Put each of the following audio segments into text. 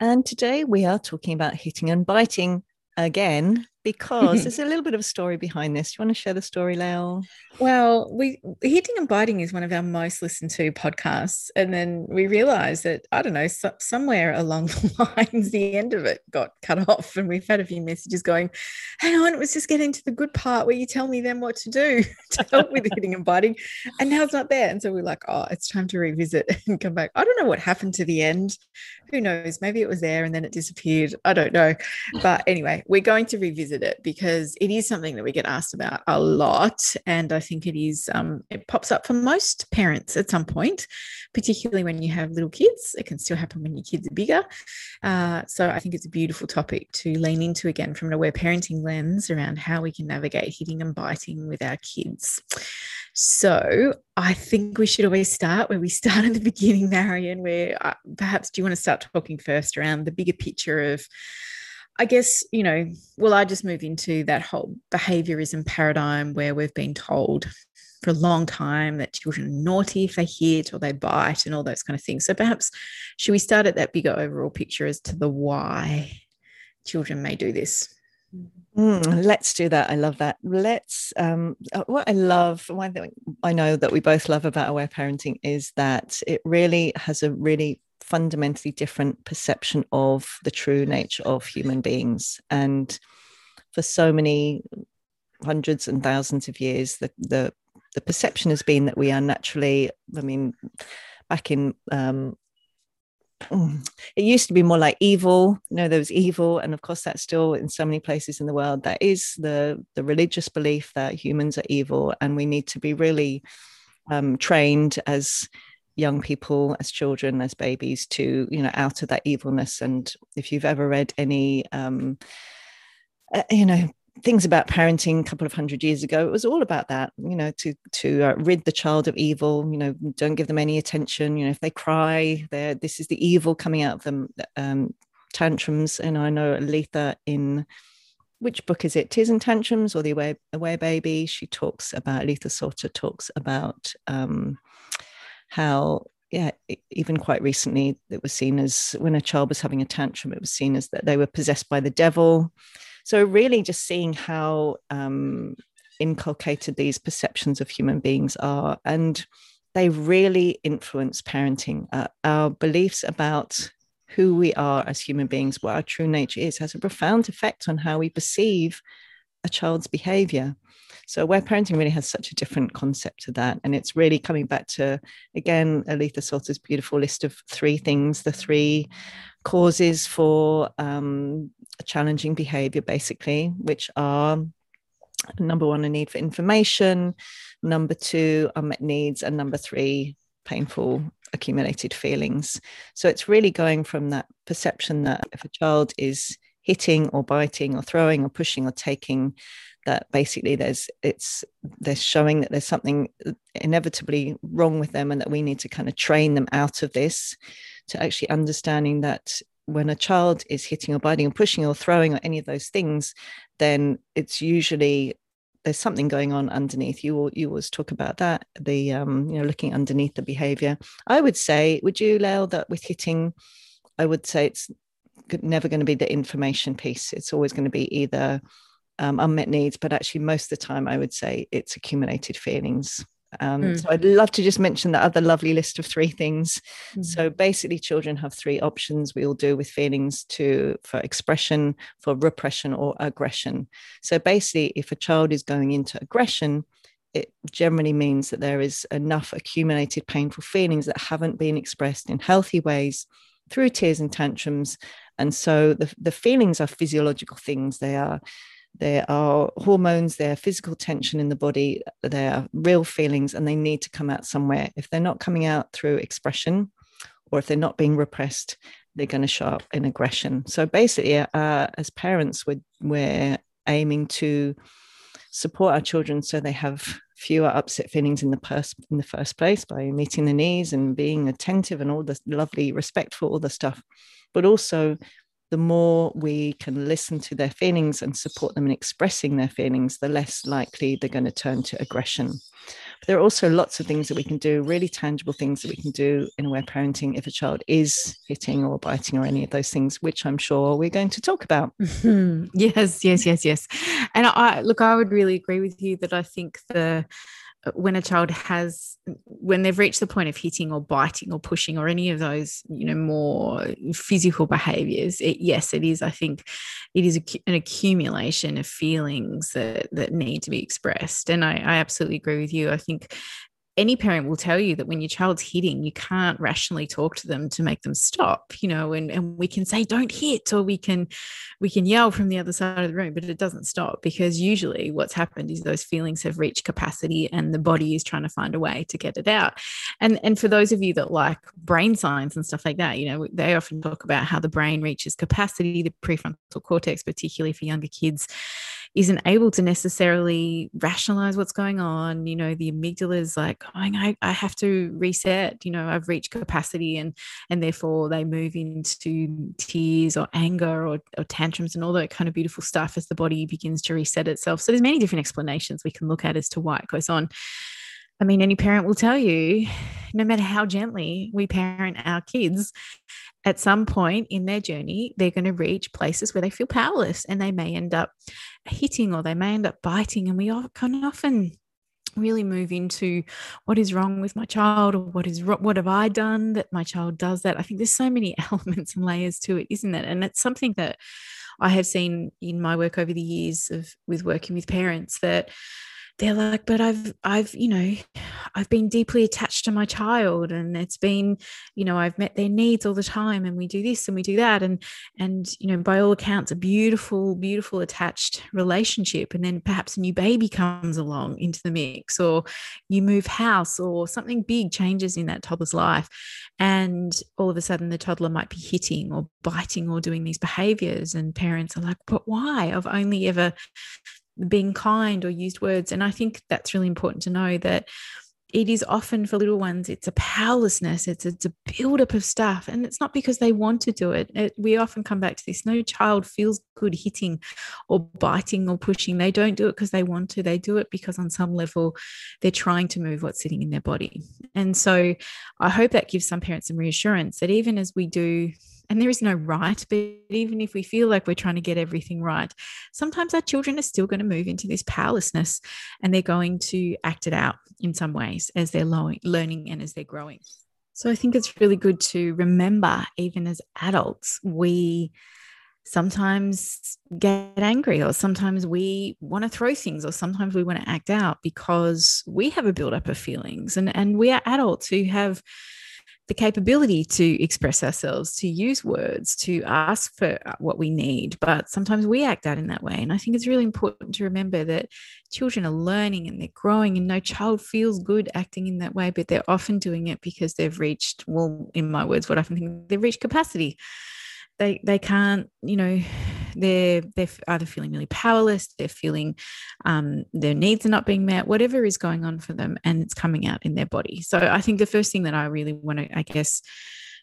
And today we are talking about hitting and biting again because there's a little bit of a story behind this. Do you want to share the story, Lael? Well, we hitting and biting is one of our most listened to podcasts, and then we realised that I don't know so, somewhere along the lines, the end of it got cut off, and we've had a few messages going, "Hang on, it was just getting to the good part where you tell me then what to do to help with hitting and biting, and now it's not there." And so we're like, "Oh, it's time to revisit and come back." I don't know what happened to the end. Who knows? Maybe it was there and then it disappeared. I don't know, but anyway, we're going to revisit it because it is something that we get asked about a lot, and I think it is um, it pops up for most parents at some point, particularly when you have little kids. It can still happen when your kids are bigger. Uh, so I think it's a beautiful topic to lean into again from an aware parenting lens around how we can navigate hitting and biting with our kids. So I think we should always start where we start at the beginning, Marion. Where uh, perhaps do you want to start talking first around the bigger picture of I guess, you know, well, I just move into that whole behaviorism paradigm where we've been told for a long time that children are naughty if they hit or they bite and all those kind of things. So perhaps should we start at that bigger overall picture as to the why children may do this? Mm, let's do that. I love that. Let's. Um, uh, what I love, one thing I know that we both love about aware parenting is that it really has a really fundamentally different perception of the true nature of human beings. And for so many hundreds and thousands of years, the, the, the perception has been that we are naturally, I mean, back in um, it used to be more like evil you know there was evil and of course that's still in so many places in the world. That is the the religious belief that humans are evil and we need to be really um, trained as young people as children as babies to you know out of that evilness. And if you've ever read any um uh, you know things about parenting a couple of hundred years ago it was all about that you know to to uh, rid the child of evil you know don't give them any attention you know if they cry there this is the evil coming out of them um tantrums. And i know Aletha in which book is it? Tears and tantrums or the away, Aware Baby? She talks about Aletha Solter talks about um how yeah even quite recently it was seen as when a child was having a tantrum it was seen as that they were possessed by the devil so really just seeing how um, inculcated these perceptions of human beings are and they really influence parenting uh, our beliefs about who we are as human beings what our true nature is has a profound effect on how we perceive a child's behavior so aware parenting really has such a different concept to that. And it's really coming back to, again, Aletha Solter's beautiful list of three things, the three causes for um, challenging behavior, basically, which are number one, a need for information, number two, unmet needs, and number three, painful accumulated feelings. So it's really going from that perception that if a child is hitting or biting or throwing or pushing or taking that basically there's it's they're showing that there's something inevitably wrong with them and that we need to kind of train them out of this to actually understanding that when a child is hitting or biting or pushing or throwing or any of those things then it's usually there's something going on underneath. You you always talk about that the um you know looking underneath the behavior. I would say would you Lael that with hitting i would say it's never going to be the information piece. It's always going to be either um, unmet needs, but actually, most of the time, I would say it's accumulated feelings. Um, mm. So I'd love to just mention that other lovely list of three things. Mm. So basically, children have three options. We all do with feelings to for expression, for repression, or aggression. So basically, if a child is going into aggression, it generally means that there is enough accumulated painful feelings that haven't been expressed in healthy ways through tears and tantrums. And so the, the feelings are physiological things. They are there are hormones, there are physical tension in the body, there are real feelings, and they need to come out somewhere. If they're not coming out through expression, or if they're not being repressed, they're going to show up in aggression. So basically, uh, as parents, we're, we're aiming to support our children so they have fewer upset feelings in the pers- in the first place by meeting the needs and being attentive and all the lovely respectful all the stuff but also the more we can listen to their feelings and support them in expressing their feelings, the less likely they're going to turn to aggression. But there are also lots of things that we can do, really tangible things that we can do in aware parenting if a child is hitting or biting or any of those things, which I'm sure we're going to talk about. Mm-hmm. Yes, yes, yes, yes. And I look, I would really agree with you that I think the when a child has when they've reached the point of hitting or biting or pushing or any of those you know more physical behaviors it, yes it is i think it is an accumulation of feelings that that need to be expressed. And I, I absolutely agree with you. I think any parent will tell you that when your child's hitting, you can't rationally talk to them to make them stop, you know, and, and we can say, don't hit, or we can we can yell from the other side of the room, but it doesn't stop because usually what's happened is those feelings have reached capacity and the body is trying to find a way to get it out. And and for those of you that like brain science and stuff like that, you know, they often talk about how the brain reaches capacity, the prefrontal cortex, particularly for younger kids isn't able to necessarily rationalize what's going on. You know, the amygdala is like, oh, I, I have to reset, you know, I've reached capacity and and therefore they move into tears or anger or, or tantrums and all that kind of beautiful stuff as the body begins to reset itself. So there's many different explanations we can look at as to why it goes on. I mean, any parent will tell you, no matter how gently we parent our kids, at some point in their journey, they're going to reach places where they feel powerless and they may end up hitting or they may end up biting. And we can often really move into what is wrong with my child or what is what have I done that my child does that. I think there's so many elements and layers to it, isn't it? And it's something that I have seen in my work over the years of with working with parents that they're like but i've i've you know i've been deeply attached to my child and it's been you know i've met their needs all the time and we do this and we do that. And and you know by all accounts a beautiful beautiful attached relationship. And then perhaps a new baby comes along into the mix or you move house or something big changes in that toddler's life and all of a sudden the toddler might be hitting or biting or doing these behaviors and parents are like but why? I've only ever being kind or used words. And I think that's really important to know that it is often for little ones, it's a powerlessness, it's, it's a buildup of stuff. And it's not because they want to do it. it. We often come back to this no child feels good hitting or biting or pushing. They don't do it because they want to, they do it because on some level they're trying to move what's sitting in their body. And so I hope that gives some parents some reassurance that even as we do and there is no right, but even if we feel like we're trying to get everything right, sometimes our children are still going to move into this powerlessness and they're going to act it out in some ways as they're learning and as they're growing. So I think it's really good to remember, even as adults, we sometimes get angry or sometimes we want to throw things or sometimes we want to act out because we have a buildup of feelings and and we are adults who have the capability to express ourselves, to use words, to ask for uh, what we need. But sometimes we act out in that way. And I think it's really important to remember that children are learning and they're growing, and no child feels good acting in that way, but they're often doing it because they've reached, well, in my words, what I often think they've reached capacity they they can't you know they're they're either feeling really powerless they're feeling um, their needs are not being met whatever is going on for them and it's coming out in their body. So i think the first thing that i really want to i guess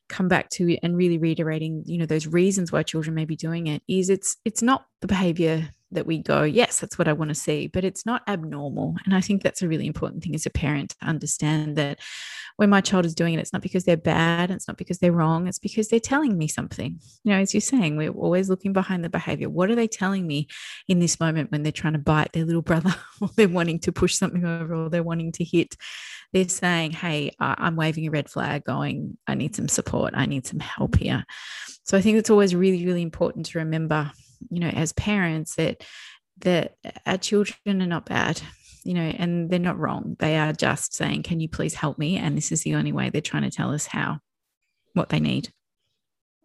come back to and really reiterating you know those reasons why children may be doing it is it's it's not the behavior that we go, yes, that's what I want to see, but it's not abnormal. And I think that's a really important thing as a parent to understand that when my child is doing it, it's not because they're bad, it's not because they're wrong, it's because they're telling me something. You know, as you're saying, we're always looking behind the behavior. What are they telling me in this moment when they're trying to bite their little brother or they're wanting to push something over or they're wanting to hit? They're saying, hey, I'm waving a red flag, going, I need some support, I need some help here. So I think it's always really, really important to remember you know as parents that that our children are not bad you know and they're not wrong. They are just saying can you please help me? And this is the only way they're trying to tell us how what they need.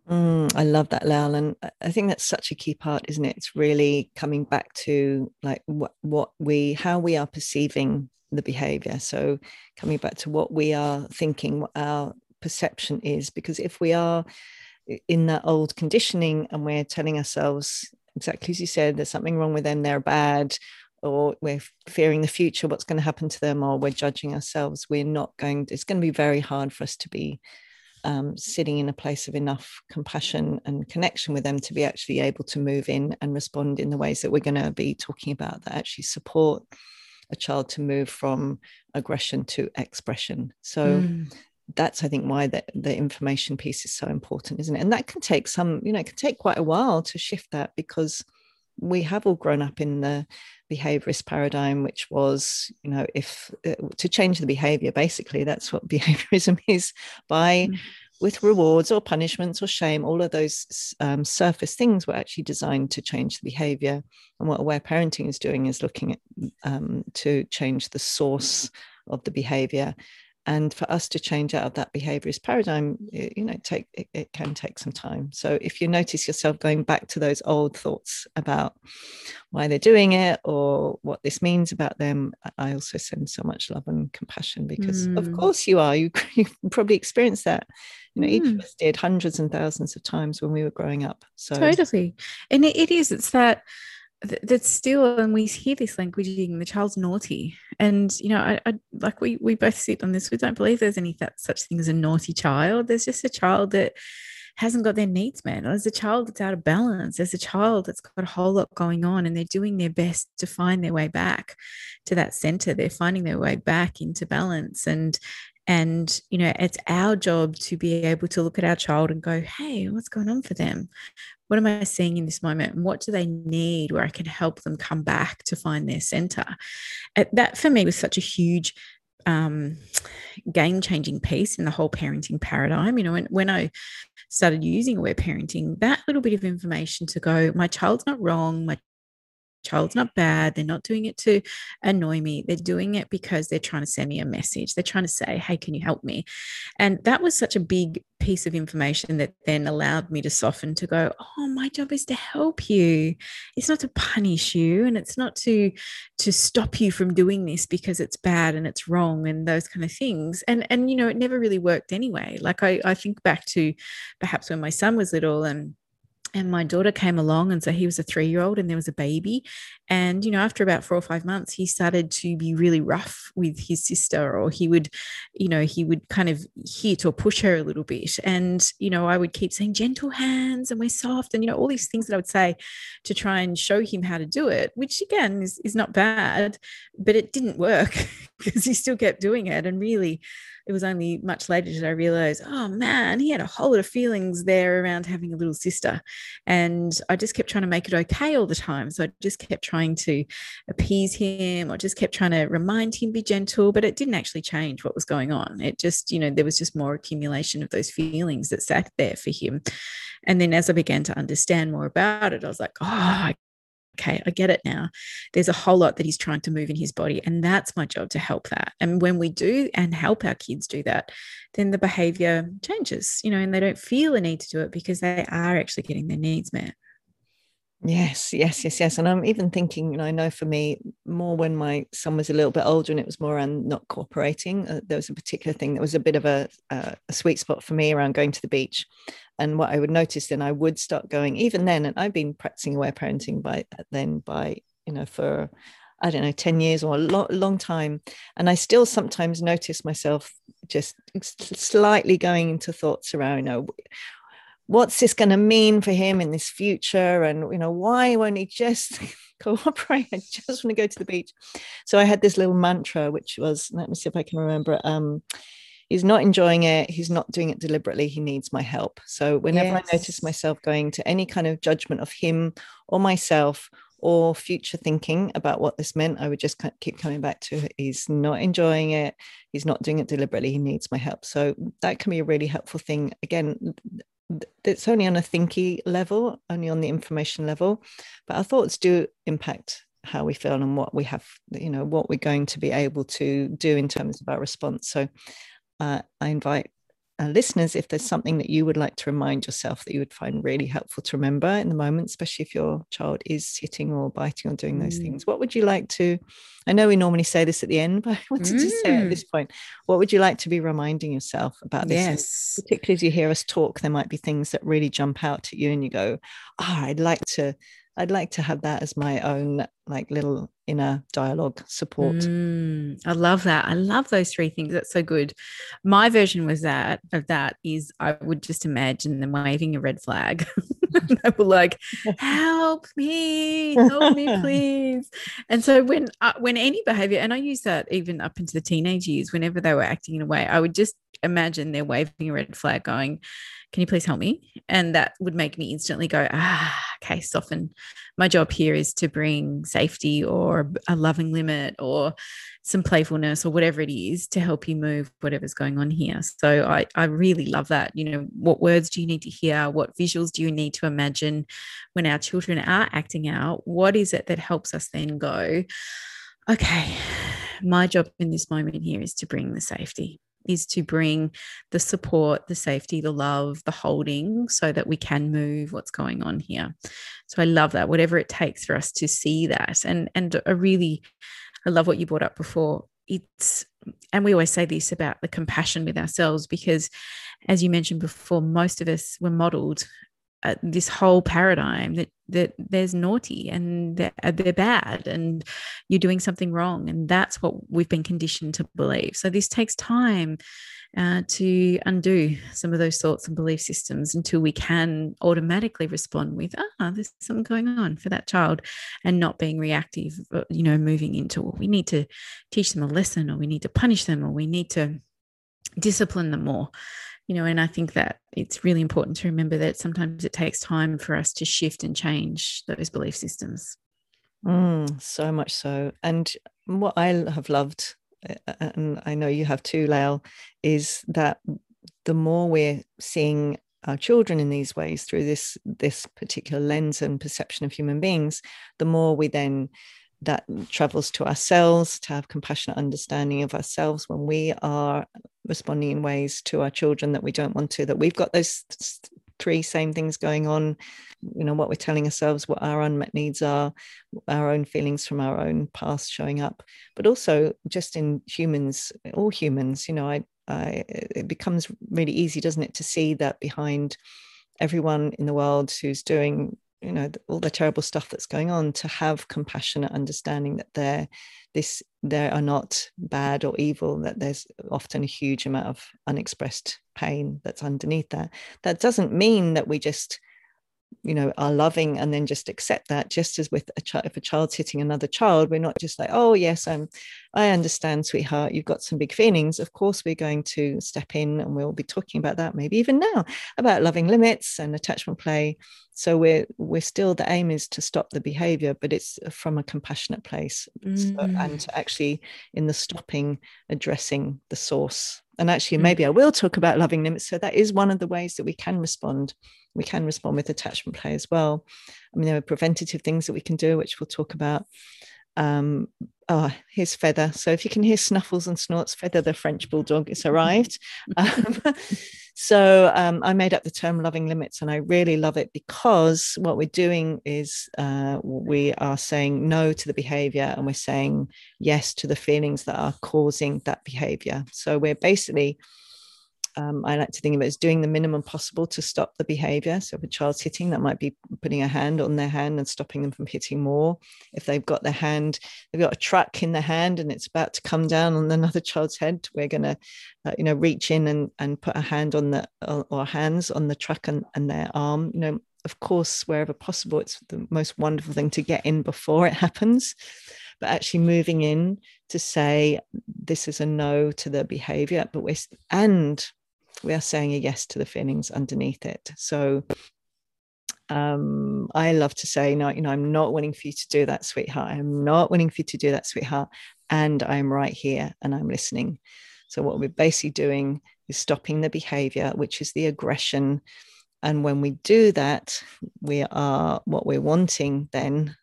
Mm, i love that Lael and i think that's such a key part isn't it? It's really coming back to like what what we how we are perceiving the behavior. So coming back to what we are thinking what our perception is because if we are in that old conditioning and we're telling ourselves exactly as you said there's something wrong with them they're bad or we're fearing the future what's going to happen to them or we're judging ourselves we're not going it's going to be very hard for us to be um, sitting in a place of enough compassion and connection with them to be actually able to move in and respond in the ways that we're going to be talking about that actually support a child to move from aggression to expression so mm. That's i think why the, the information piece is so important isn't it? And that can take some you know it can take quite a while to shift that because we have all grown up in the behaviorist paradigm which was you know if uh, to change the behavior basically that's what behaviorism is. By mm. with rewards or punishments or shame all of those um, surface things were actually designed to change the behavior. And what aware parenting is doing is looking at um, to change the source of the behavior and for us to change out of that behaviorist paradigm it, you know take it, it, can take some time so if you notice yourself going back to those old thoughts about why they're doing it or what this means about them i also send so much love and compassion because mm. of course you are you, you probably experienced that you know mm. each of mm. us did hundreds and thousands of times when we were growing up so totally and it, it is it's that that's still and we hear this languaging the child's naughty. And you know I, I, like we we both sit on this. We don't believe there's any that such thing as a naughty child. There's just a child that hasn't got their needs met. There's a child that's out of balance. There's a child that's got a whole lot going on and they're doing their best to find their way back to that center. They're finding their way back into balance. And and, you know, it's our job to be able to look at our child and go, hey, what's going on for them? What am I seeing in this moment? And what do they need where I can help them come back to find their center? That for me was such a huge um, game changing piece in the whole parenting paradigm. You know, when, when I started using aware parenting, that little bit of information to go, my child's not wrong, my child's not bad. They're not doing it to annoy me. They're doing it because they're trying to send me a message. They're trying to say, hey, can you help me? And that was such a big piece of information that then allowed me to soften to go, oh, my job is to help you. It's not to punish you and it's not to to stop you from doing this because it's bad and it's wrong and those kind of things. And and you know, it never really worked anyway. Like I, I think back to perhaps when my son was little and and my daughter came along and so he was a three year old and there was a baby and you know after about four or five months he started to be really rough with his sister or he would you know he would kind of hit or push her a little bit and you know i would keep saying gentle hands and we're soft and you know all these things that i would say to try and show him how to do it which again is, is not bad but it didn't work because he still kept doing it and really it was only much later did I realize, oh man, he had a whole lot of feelings there around having a little sister. And I just kept trying to make it okay all the time. So I just kept trying to appease him or just kept trying to remind him be gentle, but it didn't actually change what was going on. It just, you know, there was just more accumulation of those feelings that sat there for him. And then as I began to understand more about it, I was like, oh, okay, I get it now. There's a whole lot that he's trying to move in his body. And that's my job to help that. And when we do and help our kids do that, then the behavior changes, you know, and they don't feel a need to do it because they are actually getting their needs met. Yes, yes, yes, yes. And I'm even thinking, you know, I know for me, more when my son was a little bit older and it was more around not cooperating, uh, there was a particular thing that was a bit of a, uh, a sweet spot for me around going to the beach. And what I would notice then, I would start going, even then, and I've been practicing aware parenting by then by, you know, for I don't know, 10 years or a long, long time. And I still sometimes notice myself just slightly going into thoughts around, you know, what's this going to mean for him in this future? And you know why won't he just cooperate? I just want to go to the beach. So i had this little mantra which was let me see if i can remember it um he's not enjoying it. He's not doing it deliberately. He needs my help. So whenever yes. i notice myself going to any kind of judgment of him or myself or future thinking about what this meant i would just keep coming back to he's not enjoying it. He's not doing it deliberately. He needs my help. So that can be a really helpful thing. Again it's only on a thinky level, only on the information level, but our thoughts do impact how we feel and what we have, you know, what we're going to be able to do in terms of our response. So uh, I invite uh, listeners, if there's something that you would like to remind yourself that you would find really helpful to remember in the moment, especially if your child is hitting or biting or doing those mm. things, what would you like to? I know we normally say this at the end, but I wanted mm. to say at this mm. point, what would you like to be reminding yourself about this? Yes. Particularly as you hear us talk, there might be things that really jump out at you and you go, oh, I'd like to I'd like to have that as my own like little inner dialogue support. Mm, I love that. I love those three things. That's so good. My version was that of that is I would just imagine them waving a red flag. they were like, "Help me, help me, please." And so when uh, when any behavior, and I use that even up into the teenage years, whenever they were acting in a way, I would just imagine they're waving a red flag, going can you please help me? And that would make me instantly go, ah, okay, often My job here is to bring safety or a loving limit or some playfulness or whatever it is to help you move whatever's going on here. So I, I really love that. You know, what words do you need to hear? What visuals do you need to imagine when our children are acting out? What is it that helps us then go, okay, my job in this moment here is to bring the safety is to bring the support, the safety, the love, the holding so that we can move what's going on here. So I love that, whatever it takes for us to see that. And and I really I love what you brought up before. It's and we always say this about the compassion with ourselves because as you mentioned before, most of us were modeled uh, this whole paradigm that that there's naughty and they're, uh, they're bad and you're doing something wrong. And that's what we've been conditioned to believe. So this takes time uh, to undo some of those thoughts and belief systems until we can automatically respond with ah there's something going on for that child and not being reactive uh, you know moving into we need to teach them a lesson or we need to punish them or we need to discipline them more you know and i think that it's really important to remember that sometimes it takes time for us to shift and change those belief systems. Mm, so much so. And what i have loved eh, eh, eh, and i know you have too Lael is that the more we're seeing our children in these ways through this this particular lens and perception of human beings the more we then that travels to ourselves to have compassionate understanding of ourselves when we are responding in ways to our children that we don't want to that we've got those three same things going on you know what we're telling ourselves what our unmet needs are our own feelings from our own past showing up but also just in humans all humans you know i, I it becomes really easy doesn't it to see that behind everyone in the world who's doing you know all the terrible stuff that's going on to have compassionate understanding that they're this they are not bad or evil that there's often a huge amount of unexpressed pain that's underneath that. That doesn't mean that we just you know are loving and then just accept that just as with a child if a child's hitting another child we're not just like oh yes i'm i understand sweetheart you've got some big feelings. Of course we're going to step in and we'll be talking about that maybe even now about loving limits and attachment play. So we're we're still the aim is to stop the behavior but it's from a compassionate place. Mm. so, and to actually in the stopping addressing the source and actually mm. maybe i will talk about loving limits so that is one of the ways that we can respond we can respond with attachment play as well. I mean, there are preventative things that we can do, which we'll talk about. Um, oh, here's Feather. So if you can hear snuffles and snorts, Feather, the French bulldog, has arrived. um, so um, I made up the term loving limits, and I really love it because what we're doing is uh, we are saying no to the behavior and we're saying yes to the feelings that are causing that behavior. So we're basically um, I like to think of it as doing the minimum possible to stop the behavior. So if a child's hitting, that might be putting a hand on their hand and stopping them from hitting more. If they've got their hand, they've got a truck in their hand and it's about to come down on another child's head, we're going to, uh, you know, reach in and, and put a hand on the, or hands on the truck and, and their arm. You know, of course, wherever possible, it's the most wonderful thing to get in before it happens but actually moving in to say this is a no to the behavior but we're and we are saying a yes to the feelings underneath it. So um, I love to say, no, you know, I'm not willing for you to do that, sweetheart. I'm not willing for you to do that, sweetheart. And I'm right here and I'm listening. So what we're basically doing is stopping the behavior, which is the aggression. And when we do that, we are what we're wanting then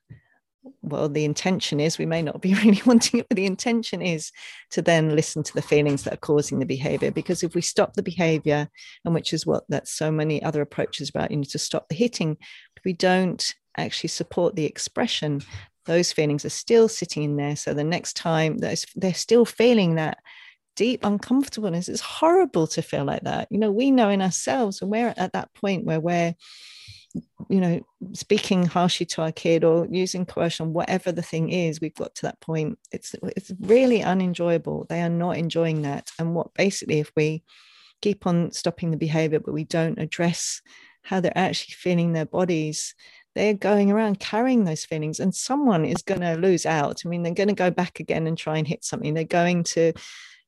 well the intention is we may not be really wanting it but the intention is to then listen to the feelings that are causing the behavior. Because if we stop the behavior and which is what that so many other approaches about you need to stop the hitting we don't actually support the expression those feelings are still sitting in there. So the next time they're still feeling that deep uncomfortableness. It's horrible to feel like that. You know we know in ourselves and we're at that point where we're you know speaking harshly to our kid or using coercion whatever the thing is we've got to that point. It's it's really unenjoyable. They are not enjoying that. And what basically if we keep on stopping the behavior but we don't address how they're actually feeling their bodies they're going around carrying those feelings and someone is going to lose out. I mean they're going to go back again and try and hit something. They're going to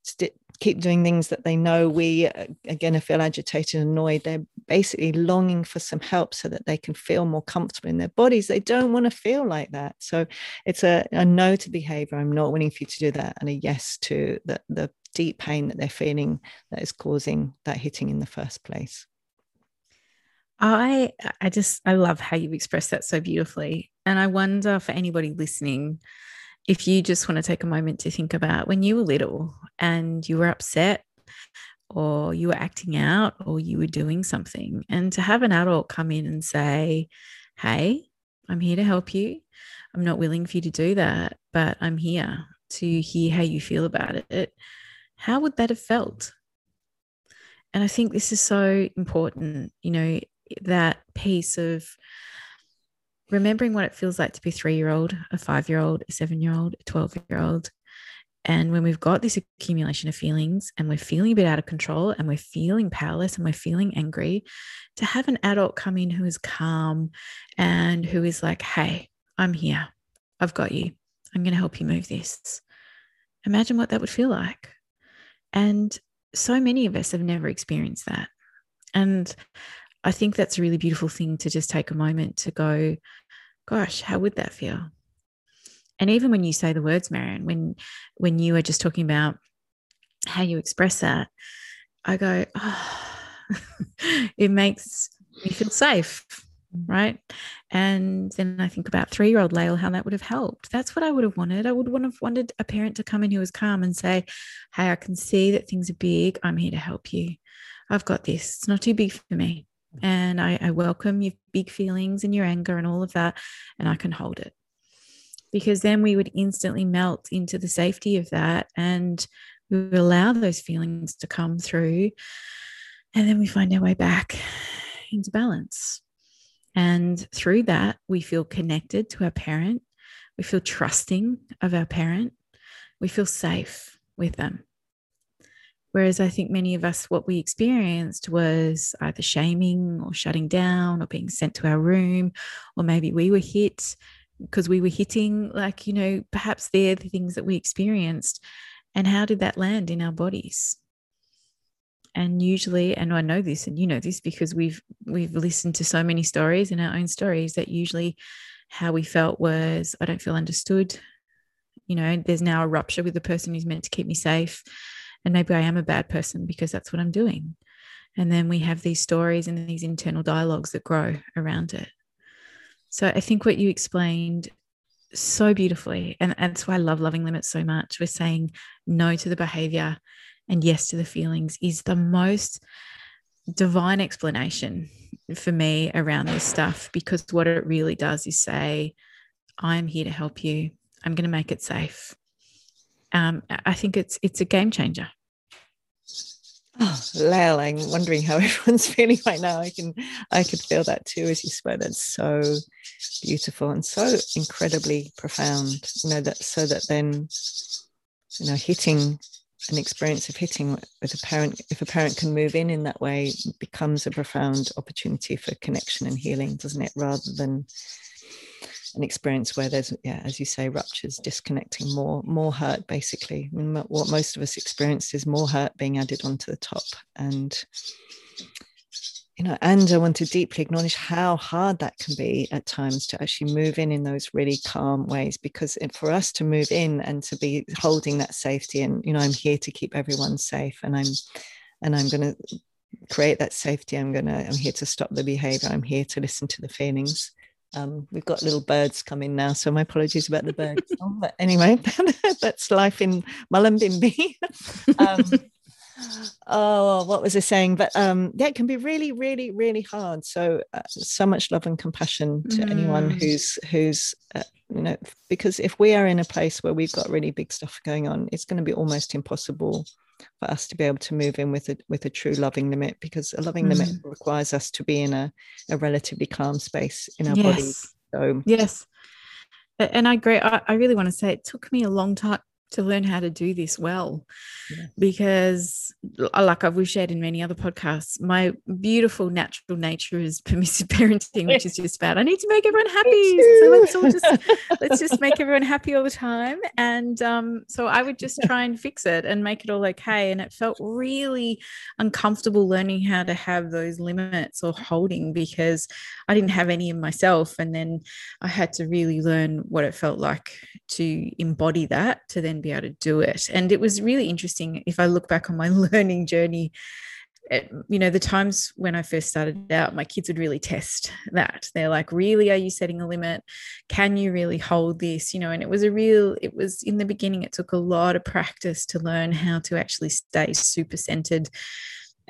st- keep doing things that they know. We uh, are going to feel agitated and annoyed. They're basically longing for some help so that they can feel more comfortable in their bodies. They don't want to feel like that. So it's a, a no to behavior. I'm not willing for you to do that and a yes to the, the deep pain that they're feeling that is causing that hitting in the first place. I I just I love how you express that so beautifully. And I wonder for anybody listening, if you just want to take a moment to think about when you were little and you were upset or you were acting out or you were doing something, and to have an adult come in and say, Hey, I'm here to help you. I'm not willing for you to do that, but I'm here to hear how you feel about it. How would that have felt? And I think this is so important. You know, that piece of remembering what it feels like to be three year old, a five year old, a seven year old, a 12 year old. And when we've got this accumulation of feelings and we're feeling a bit out of control and we're feeling powerless and we're feeling angry, to have an adult come in who is calm and who is like, hey, I'm here. I've got you. I'm going to help you move this. Imagine what that would feel like. And so many of us have never experienced that. And I think that's a really beautiful thing to just take a moment to go, gosh, how would that feel? And even when you say the words, Marion, when when you are just talking about how you express that, I go, oh, it makes me feel safe, mm. right? And then I think about three year old Lael, how that would have helped. That's what I would have wanted. I would have wanted a parent to come in who was calm and say, Hey, I can see that things are big. I'm here to help you. I've got this. It's not too big for me and I, I welcome your big feelings and your anger and all of that, and I can hold it. Because then we would instantly melt into the safety of that and we would allow those feelings to come through. And then we find our way back into balance. And through that, we feel connected to our parent. We feel trusting of our parent. We feel safe with them. Whereas I think many of us, what we experienced was either shaming or shutting down or being sent to our room, or maybe we were hit because we were hitting, like, you know, perhaps they're the things that we experienced. And how did that land in our bodies? And usually, and I know this, and you know this because we've we've listened to so many stories in our own stories that usually how we felt was I don't feel understood. You know, there's now a rupture with the person who's meant to keep me safe and maybe I am a bad person because that's what I'm doing. And then we have these stories and these internal dialogues that grow around it. So I think what you explained so beautifully, and that's why I love loving limits so much. We're saying no to the behavior and yes to the feelings is the most divine explanation for me around this stuff because what it really does is say, I'm here to help you. I'm going to make it safe um, I think it's it's a game changer. Oh, Lael, I'm wondering how everyone's feeling right now. I can I could feel that too as you spoke. That's so beautiful and so incredibly profound. You know that so that then you know hitting an experience of hitting with a parent if a parent can move in in that way becomes a profound opportunity for connection and healing doesn't it rather than an experience where there's yeah as you say ruptures disconnecting more more hurt basically. I mean, what most of us experienced is more hurt being added onto the top. And you know and i want to deeply acknowledge how hard that can be at times to actually move in in those really calm ways. Because for us to move in and to be holding that safety and you know i'm here to keep everyone safe and i'm and i'm going to create that safety. I'm going to i'm here to stop the behavior. I'm here to listen to the feelings Um, we've got little birds coming now, so my apologies about the birds. oh, but anyway, that's life in Mullumbimby. um, oh, what was I saying? But um, yeah, it can be really, really, really hard. So, uh, so much love and compassion to mm. anyone who's who's uh, you know, because if we are in a place where we've got really big stuff going on, it's going to be almost impossible for us to be able to move in with a with a true loving limit because a loving mm. limit requires us to be in a, a relatively calm space in our yes. body. So yes. And I agree. I, I really want to say it took me a long time to learn how to do this well yeah. because like I've shared in many other podcasts my beautiful natural nature is permissive parenting which is just about I need to make everyone happy. So let's all just let's just make everyone happy all the time. And um, so I would just try and fix it and make it all okay. And it felt really uncomfortable learning how to have those limits or holding because I didn't have any of myself. And then I had to really learn what it felt like to embody that to then be able to do it. And it was really interesting if I look back on my learning journey. You know, the times when I first started out, my kids would really test that. They're like, really, are you setting a limit? Can you really hold this? You know, and it was a real, it was in the beginning, it took a lot of practice to learn how to actually stay super centered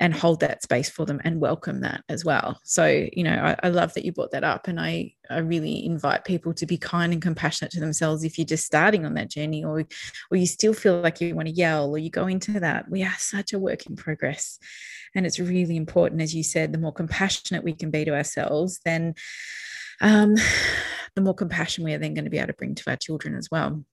and hold that space for them and welcome that as well. So, you know, I, I, love that you brought that up. And I, I really invite people to be kind and compassionate to themselves if you're just starting on that journey or, or you still feel like you want to yell or you go into that. We are such a work in progress. And it's really important, as you said, the more compassionate we can be to ourselves, then um, the more compassion we are then going to be able to bring to our children as well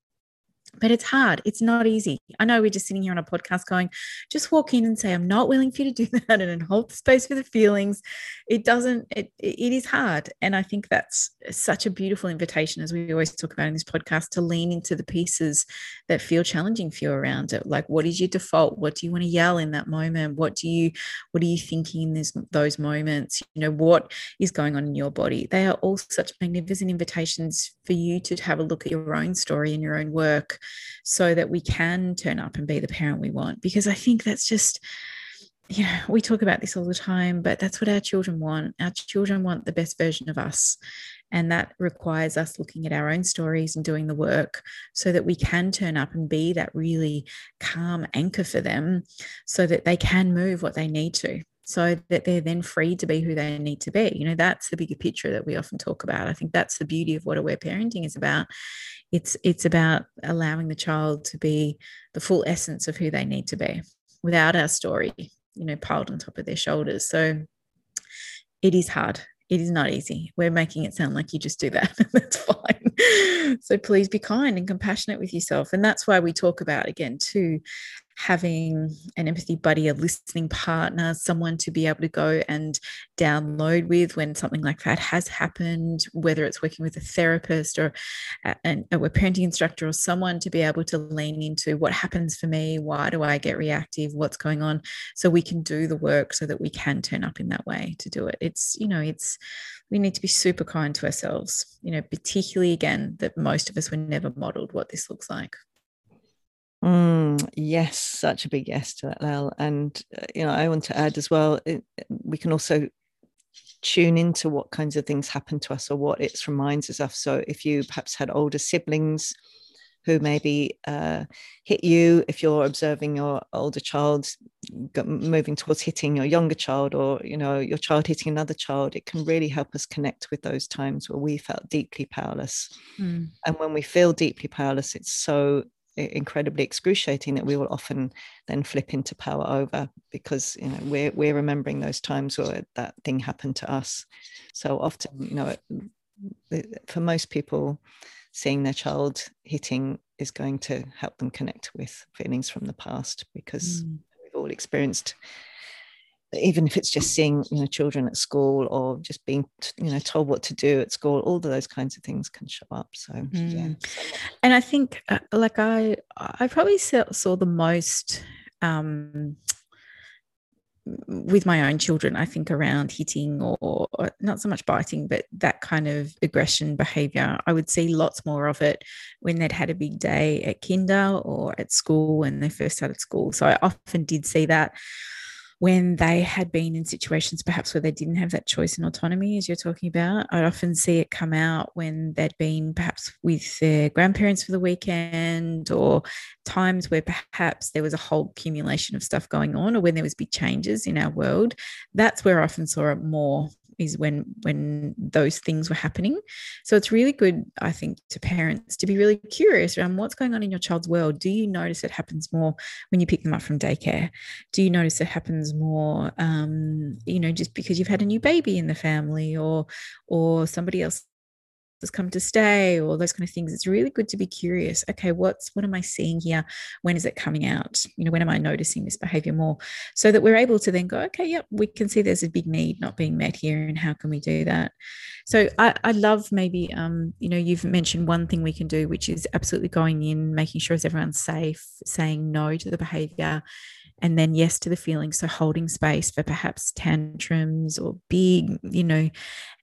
but it's hard. It's not easy. I know we're just sitting here on a podcast going, just walk in and say, I'm not willing for you to do that and then hold the space for the feelings. It doesn't, it, it is hard. And I think that's such a beautiful invitation, as we always talk about in this podcast, to lean into the pieces that feel challenging for you around it. Like, what is your default? What do you want to yell in that moment? What do you, what are you thinking in this, those moments? You know, what is going on in your body? They are all such magnificent invitations for you to have a look at your own story and your own work so that we can turn up and be the parent we want. Because I think that's just, you know, we talk about this all the time, but that's what our children want. Our children want the best version of us. And that requires us looking at our own stories and doing the work so that we can turn up and be that really calm anchor for them so that they can move what they need to so that they're then free to be who they need to be. You know, that's the bigger picture that we often talk about. I think that's the beauty of what aware parenting is about. It's it's about allowing the child to be the full essence of who they need to be without our story, you know, piled on top of their shoulders. So it is hard. It is not easy. We're making it sound like you just do that. that's fine. So please be kind and compassionate with yourself. And that's why we talk about again too having an empathy buddy, a listening partner, someone to be able to go and download with when something like that has happened, whether it's working with a therapist or a, a parenting instructor or someone to be able to lean into what happens for me, why do I get reactive, what's going on, so we can do the work so that we can turn up in that way to do it. It's, you know, it's, we need to be super kind to ourselves, you know, particularly again, that most of us were never modeled what this looks like. Mm, yes, such a big yes to that, Lael. And uh, you know, I want to add as well. It, we can also tune into what kinds of things happen to us or what it reminds us of. So, if you perhaps had older siblings who maybe uh, hit you, if you're observing your older child moving towards hitting your younger child, or you know your child hitting another child, it can really help us connect with those times where we felt deeply powerless. Mm. And when we feel deeply powerless, it's so incredibly excruciating that we will often then flip into power over because you know we're we're remembering those times where that thing happened to us so often you know for most people seeing their child hitting is going to help them connect with feelings from the past because mm. we've all experienced even if it's just seeing you know children at school or just being you know told what to do at school all of those kinds of things can show up so mm. yeah and i think uh, like i i probably saw, saw the most um with my own children, I think around hitting or, or, not so much biting, but that kind of aggression behavior. I would see lots more of it when they'd had a big day at kinder or at school when they first started school. So I often did see that. When they had been in situations perhaps where they didn't have that choice and autonomy, as you're talking about. I'd often see it come out when they'd been perhaps with their grandparents for the weekend or times where perhaps there was a whole accumulation of stuff going on or when there was big changes in our world. That's where I often saw it more is when when those things were happening. So it's really good i think to parents to be really curious around what's going on in your child's world. Do you notice it happens more when you pick them up from daycare? Do you notice it happens more um, you know just because you've had a new baby in the family or or somebody else has come to stay or those kind of things it's really good to be curious okay what's what am i seeing here? When is it coming out? You know when am i noticing this behavior more? So that we're able to then go okay yep we can see there's a big need not being met here and how can we do that? So i, I love maybe um, you know you've mentioned one thing we can do which is absolutely going in making sure everyone's safe saying no to the behavior and then yes to the feelings so holding space for perhaps tantrums or big you know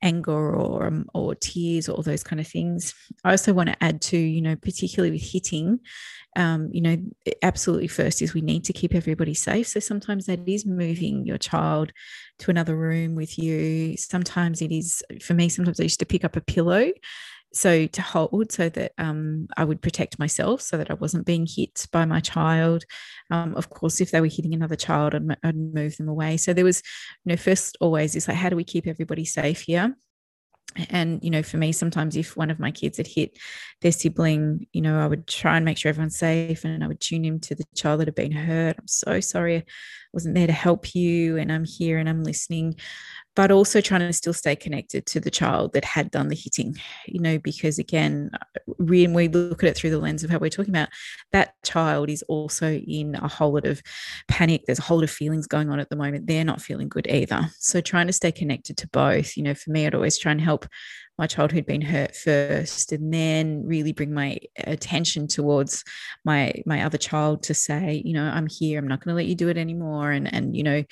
anger or um, or tears or all those kind of things. I also want to add to you know particularly with hitting um, you know absolutely first is we need to keep everybody safe. So sometimes that is moving your child to another room with you. Sometimes it is for me sometimes i used to pick up a pillow so to hold so that um, I would protect myself so that I wasn't being hit by my child. Um, of course, if they were hitting another child, I'd, I'd, move them away. So there was, you know, first always is like, how do we keep everybody safe here? and you know for me sometimes if one of my kids had hit their sibling you know i would try and make sure everyone's safe and i would tune him to the child that had been hurt i'm so sorry i wasn't there to help you and i'm here and i'm listening but also trying to still stay connected to the child that had done the hitting, you know, because again, when we look at it through the lens of how we're talking about, that child is also in a whole lot of panic. There's a whole lot of feelings going on at the moment. They're not feeling good either. So trying to stay connected to both, you know, for me, I'd always try and help my child who'd been hurt first and then really bring my attention towards my my other child to say you know i'm here i'm not going to let you do it anymore and and you know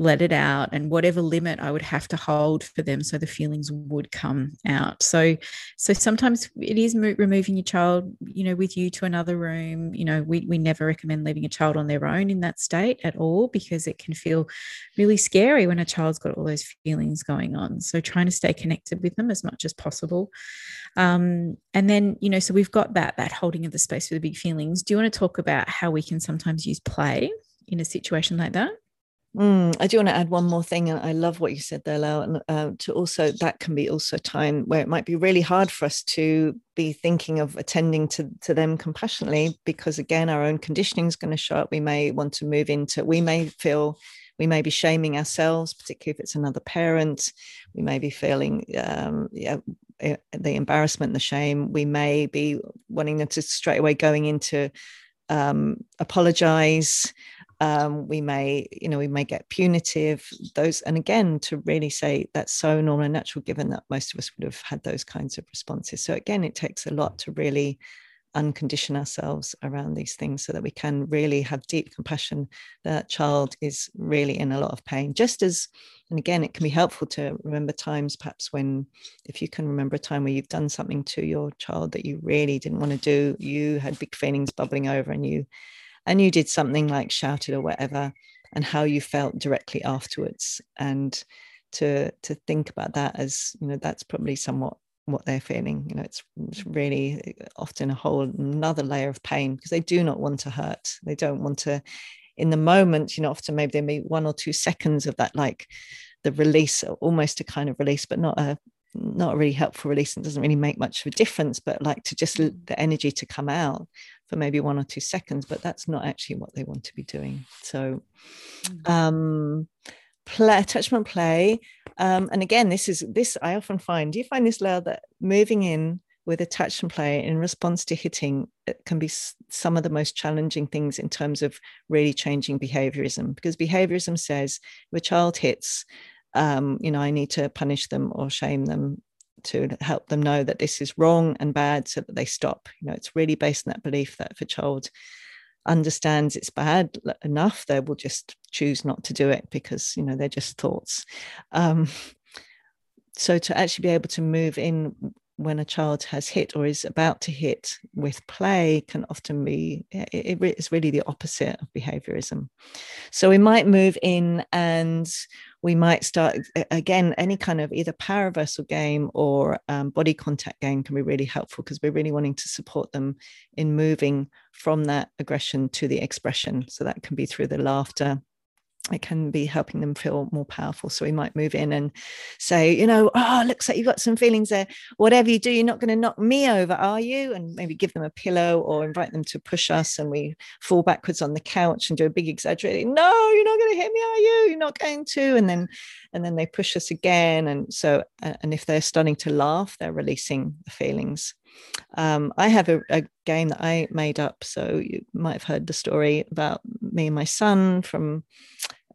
let it out and whatever limit I would have to hold for them so the feelings would come out. So so sometimes it is mo- removing your child, you know, with you to another room. You know, we we never recommend leaving a child on their own in that state at all because it can feel really scary when a child's got all those feelings going on. So trying to stay connected with them as much as possible. Um, and then, you know, so we've got that that holding of the space for the big feelings. Do you want to talk about how we can sometimes use play in a situation like that? Mm, I do want to add one more thing, and I love what you said there, Lael. And uh, to also that can be also a time where it might be really hard for us to be thinking of attending to to them compassionately, because again, our own conditioning is going to show up. We may want to move into. We may feel. We may be shaming ourselves, particularly if it's another parent. We may be feeling um, yeah, eh, the embarrassment, the shame. We may be wanting them to straight away going into um, apologize um, we may you know we may get punitive those and again to really say that's so normal and natural given that most of us would have had those kinds of responses. So again it takes a lot to really uncondition ourselves around these things so that we can really have deep compassion. That child is really in a lot of pain just as and again it can be helpful to remember times perhaps when if you can remember a time where you've done something to your child that you really didn't want to do you had big feelings bubbling over and you and you did something like shouted or whatever and how you felt directly afterwards and to to think about that as you know that's probably somewhat what they're feeling. You know it's, it's really uh, often a whole another layer of pain because they do not want to hurt. They don't want to in the moment you know often maybe may be one or two seconds of that like the release almost a kind of release but not a not a really helpful release and doesn't really make much of a difference but like to just mm. the energy to come out for maybe one or two seconds, but that's not actually what they want to be doing. So, mm. um, play attachment play, um, and again, this is this I often find. Do you find this, Lael, that moving in with attachment play in response to hitting it can be some of the most challenging things in terms of really changing behaviorism because behaviorism says if a child hits um, you know i need to punish them or shame them to help them know that this is wrong and bad so that they stop. You know it's really based on that belief that if a child understands it's bad enough they will just choose not to do it because you know they're just thoughts. Um, so to actually be able to move in when a child has hit or is about to hit with play can often be it, it is really the opposite of behaviorism. So we might move in and we might start again any kind of either power reversal game or um, body contact game can be really helpful because we're really wanting to support them in moving from that aggression to the expression. So that can be through the laughter it can be helping them feel more powerful. So we might move in and say, you know, oh, looks like you've got some feelings there. Whatever you do, you're not going to knock me over, are you? And maybe give them a pillow or invite them to push us and we fall backwards on the couch and do a big exaggerating, no, you're not going to hit me, are you? You're not going to. And then and then they push us again. And so and if they're starting to laugh, they're releasing the feelings. Um, I have a, a, game that I made up. So you might have heard the story about me and my son from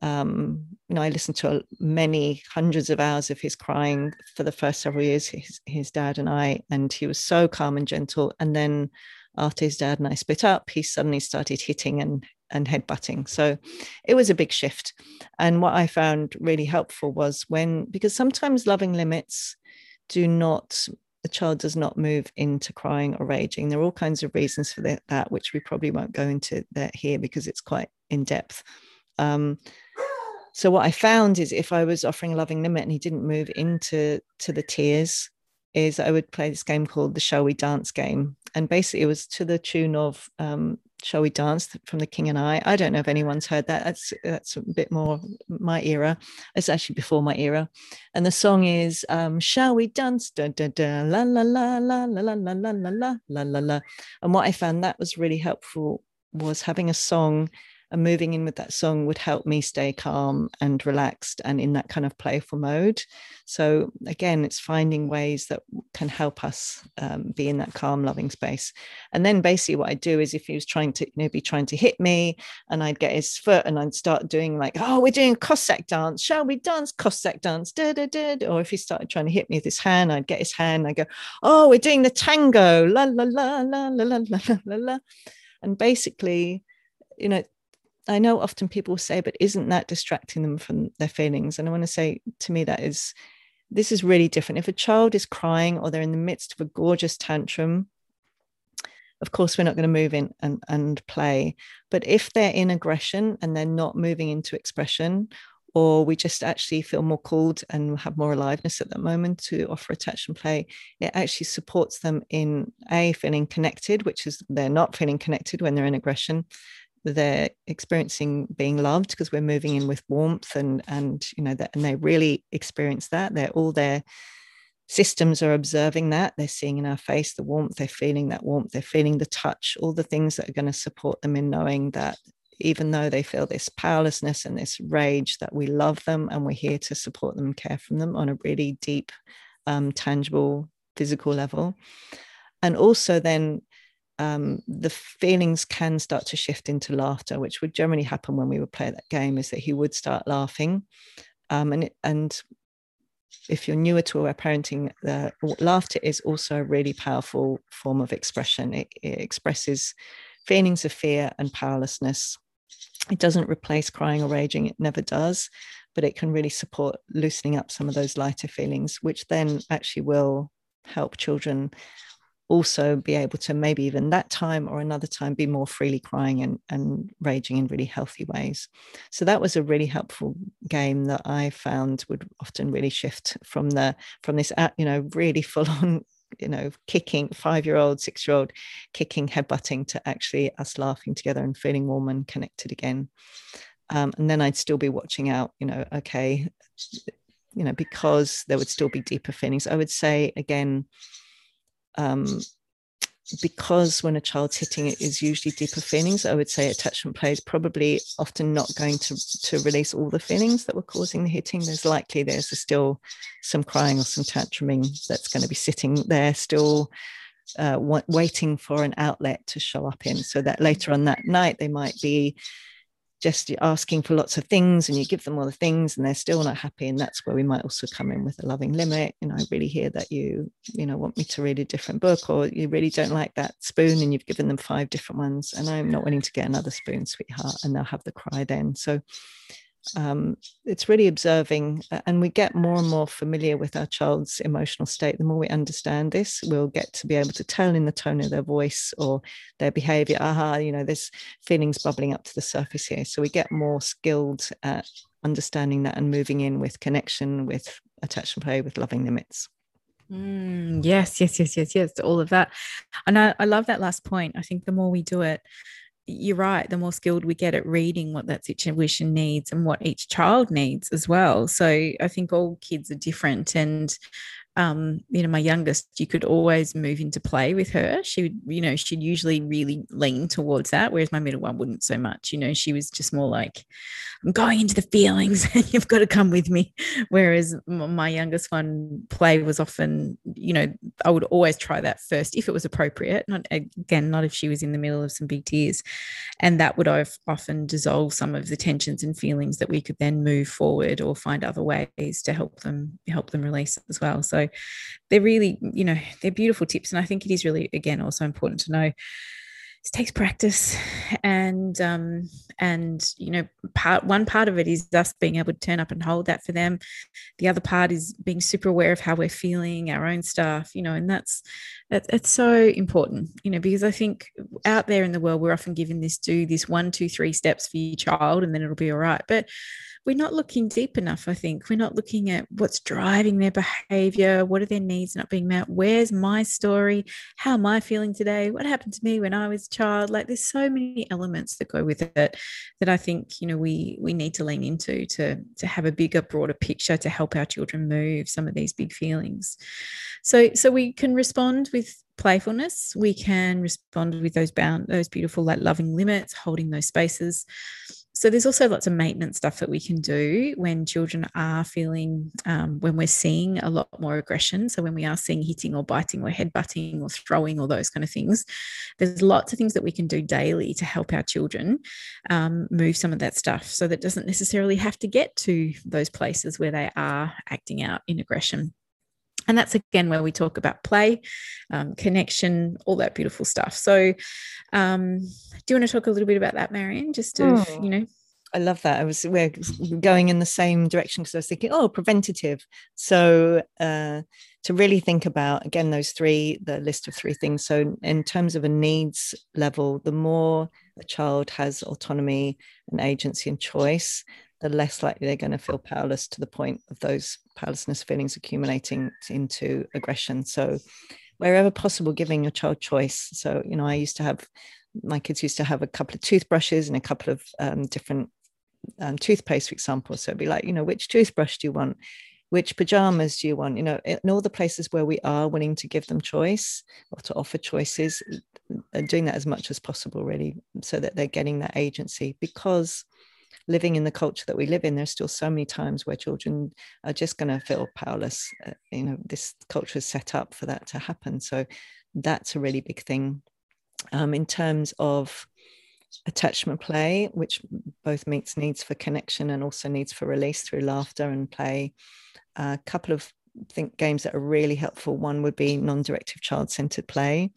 um, you know, I listened to many hundreds of hours of his crying for the first several years, his, his dad and I, and he was so calm and gentle. And then after his dad and I split up, he suddenly started hitting and and headbutting. So it was a big shift. And what I found really helpful was when because sometimes loving limits do not the child does not move into crying or raging. There are all kinds of reasons for that, which we probably won't go into that here because it's quite in depth. Um, so what I found is if I was offering a loving limit and he didn't move into to the tears, is I would play this game called the Shall We Dance game, and basically it was to the tune of um, Shall We Dance from The King and I. I don't know if anyone's heard that. That's that's a bit more my era. It's actually before my era, and the song is um, Shall We Dance? Da, da, da, la la la la la la la la la la la la. And what I found that was really helpful was having a song and moving in with that song would help me stay calm and relaxed and in that kind of playful mode. So again it's finding ways that can help us um, be in that calm loving space. And then basically what i do is if he was trying to you know be trying to hit me and i'd get his foot and i'd start doing like oh we're doing a cossack dance. Shall we dance cossack dance? Da, da, da. or if he started trying to hit me with his hand i'd get his hand i go oh we're doing the tango. La la la la la la la la la. And basically you know I know often people say, but isn't that distracting them from their feelings? And I want to say to me that is this is really different. If a child is crying or they're in the midst of a gorgeous tantrum, of course we're not going to move in and, and play. But if they're in aggression and they're not moving into expression, or we just actually feel more called and have more aliveness at that moment to offer attachment play, it actually supports them in a feeling connected, which is they're not feeling connected when they're in aggression, they're experiencing being loved because we're moving in with warmth and and you know that and they really experience that. They're all their systems are observing that. They're seeing in our face the warmth. They're feeling that warmth. They're feeling the touch all the things that are going to support them in knowing that even though they feel this powerlessness and this rage that we love them and we're here to support them care from them on a really deep um, tangible physical level. And also then um, the feelings can start to shift into laughter, which would generally happen when we would play that game, is that he would start laughing. Um, and, and if you're newer to aware parenting, laughter is also a really powerful form of expression. It, it expresses feelings of fear and powerlessness. It doesn't replace crying or raging, it never does, but it can really support loosening up some of those lighter feelings, which then actually will help children also be able to maybe even that time or another time be more freely crying and, and raging in really healthy ways. So that was a really helpful game that I found would often really shift from the from this you know really full on you know kicking five year old six year old kicking headbutting to actually us laughing together and feeling warm and connected again um, and then I'd still be watching out you know okay you know because there would still be deeper feelings I would say again um, because when a child's hitting it is usually deeper feelings, I would say attachment play is probably often not going to, to release all the feelings that were causing the hitting. There's likely there's still some crying or some tantruming that's going to be sitting there still uh, waiting for an outlet to show up in. So that later on that night, they might be just you're asking for lots of things and you give them all the things and they're still not happy and that's where we might also come in with a loving limit. You know i really hear that you you know want me to read a different book or you really don't like that spoon and you've given them five different ones and i'm not willing to get another spoon sweetheart and they'll have the cry then. So um, it's really observing and we get more and more familiar with our child's emotional state the more we understand this we'll get to be able to tell in the tone of their voice or their behavior aha you know there's feelings bubbling up to the surface here so we get more skilled at understanding that and moving in with connection with attachment play with loving limits Mm, yes, yes, yes, yes, yes, all of that. And I, I love that last point. I think the more we do it, you're right, the more skilled we get at reading what that situation needs and what each child needs as well. So I think all kids are different. And um, you know, my youngest, you could always move into play with her. She would, you know, she'd usually really lean towards that, whereas my middle one wouldn't so much. You know, she was just more like, I'm going into the feelings and you've got to come with me. Whereas my youngest one, play was often, you know, I would always try that first if it was appropriate. Not again, not if she was in the middle of some big tears. And that would often dissolve some of the tensions and feelings that we could then move forward or find other ways to help them help them release as well. So they're really, you know, they're beautiful tips. And I think it is really, again, also important to know it takes practice. And um and you know part one part of it is us being able to turn up and hold that for them. The other part is being super aware of how we're feeling our own stuff you know and that's that, it's so important you know because i think out there in the world we're often given this do this one two three steps for your child and then it'll be all right. But we're not looking deep enough, I think. We're not looking at what's driving their behavior, what are their needs not being met, where's my story, how am I feeling today, what happened to me when I was a child. Like there's so many elements that go with it that I think, you know, we we need to lean into to, to have a bigger, broader picture to help our children move some of these big feelings. So so we can respond with playfulness we can respond with those bound those beautiful like loving limits holding those spaces so there's also lots of maintenance stuff that we can do when children are feeling um, when we're seeing a lot more aggression. So when we are seeing hitting or biting or headbutting or throwing or those kind of things there's lots of things that we can do daily to help our children um, move some of that stuff. So that doesn't necessarily have to get to those places where they are acting out in aggression and that's again where we talk about play, um, connection, all that beautiful stuff. So, um, do you want to talk a little bit about that, Marion? Just to, oh, you know, I love that. I was we're going in the same direction because I was thinking, oh, preventative. So uh, to really think about again those three, the list of three things. So in terms of a needs level, the more a child has autonomy and agency and choice, the less likely they're going to feel powerless to the point of those powerlessness feelings accumulating into aggression. So, wherever possible, giving your child choice. So, you know, I used to have my kids used to have a couple of toothbrushes and a couple of um, different um, toothpaste, for example. So it'd be like, you know, which toothbrush do you want? Which pajamas do you want? You know, in all the places where we are willing to give them choice or to offer choices, doing that as much as possible, really, so that they're getting that agency because living in the culture that we live in, there's still so many times where children are just going to feel powerless. Uh, you know, this culture is set up for that to happen. So that's a really big thing. Um, in terms of attachment play, which both meets needs for connection and also needs for release through laughter and play, a couple of think games that are really helpful. One would be non-directive child-centered play.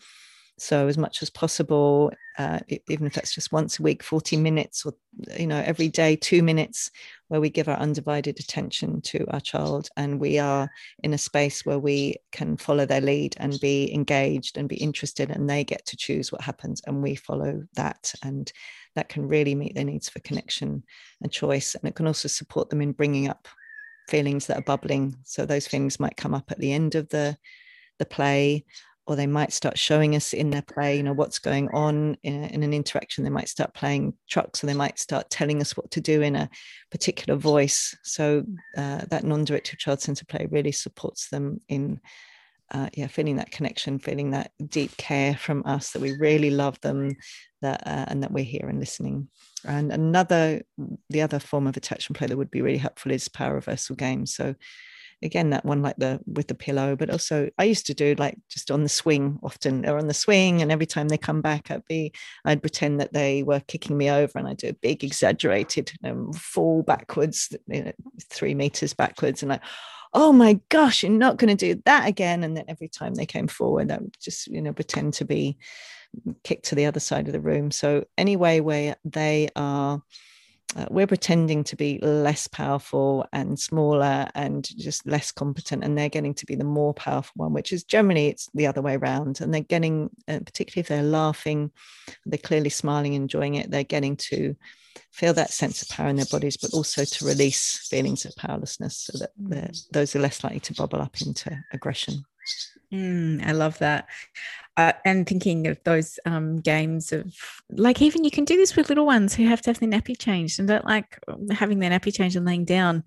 So as much as possible, uh, even if that's just once a week, 40 minutes or, you know, every day, two minutes where we give our undivided attention to our child and we are in a space where we can follow their lead and be engaged and be interested and they get to choose what happens and we follow that. And that can really meet their needs for connection and choice. And it can also support them in bringing up feelings that are bubbling. So those feelings might come up at the end of the the play or they might start showing us in their play, you know, what's going on in, in, an interaction. They might start playing trucks, or they might start telling us what to do in a particular voice. So uh, that non-directive child-centered play really supports them in, uh, yeah, feeling that connection, feeling that deep care from us that we really love them, that uh, and that we're here and listening. And another, the other form of attachment play that would be really helpful is power reversal games. So again that one like the with the pillow but also i used to do like just on the swing often they're on the swing and every time they come back i'd be i'd pretend that they were kicking me over and i'd do a big exaggerated um, fall backwards you know, three meters backwards and like oh my gosh you're not going to do that again. And then every time they came forward i would just you know pretend to be kicked to the other side of the room. So anyway where they are uh, we're pretending to be less powerful and smaller and just less competent and they're getting to be the more powerful one which is generally it's the other way around and they're getting uh, particularly if they're laughing they're clearly smiling enjoying it they're getting to feel that sense of power in their bodies but also to release feelings of powerlessness so that those are less likely to bubble up into aggression. Mm, I love that uh, and thinking of those um, games of like even you can do this with little ones who have to have their nappy changed and don't like having their nappy changed and laying down.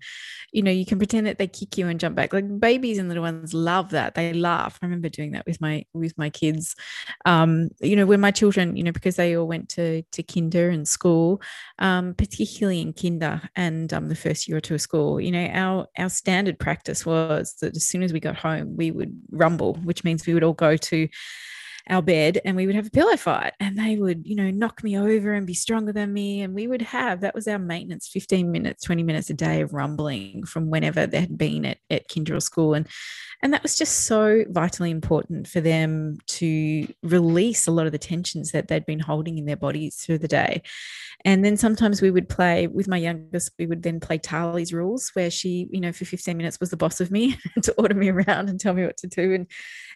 You know you can pretend that they kick you and jump back. Like babies and little ones love that. They laugh. I remember doing that with my with my kids. Um, you know when my children you know because they all went to to kinder and school um, particularly in kinder and um, the first year or two of school you know our our standard practice was that as soon as we got home we would rumble which means we would all go to our bed and we would have a pillow fight and they would you know knock me over and be stronger than me and we would have that was our maintenance 15 minutes 20 minutes a day of rumbling from whenever they had been at, at kinder school. And and that was just so vitally important for them to release a lot of the tensions that they'd been holding in their bodies through the day. And then sometimes we would play with my youngest we would then play Tali's rules where she you know for 15 minutes was the boss of me to order me around and tell me what to do. And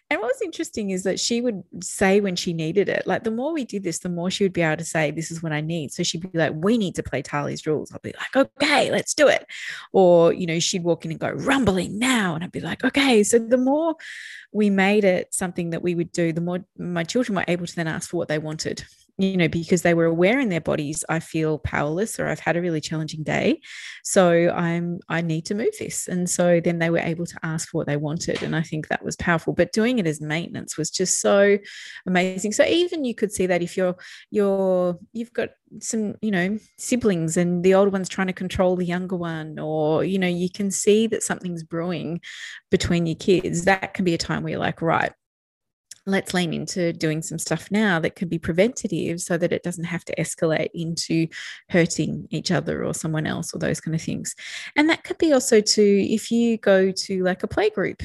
and what was interesting is that she would say when she needed it, like the more we did this, the more she would be able to say, This is what I need. So she'd be like, We need to play Tali's rules. I'll be like, Okay, let's do it. Or, you know, she'd walk in and go, Rumbling now. And I'd be like, Okay. So the more we made it something that we would do, the more my children were able to then ask for what they wanted you know, because they were aware in their bodies, I feel powerless or I've had a really challenging day. So I'm, I need to move this. And so then they were able to ask for what they wanted. And I think that was powerful. But doing it as maintenance was just so amazing. So even you could see that if you're, you're, you've got some, you know, siblings and the older one's trying to control the younger one, or, you know, you can see that something's brewing between your kids, that can be a time where you're like, right, let's lean into doing some stuff now that could be preventative so that it doesn't have to escalate into hurting each other or someone else or those kind of things. And that could be also to if you go to like a play group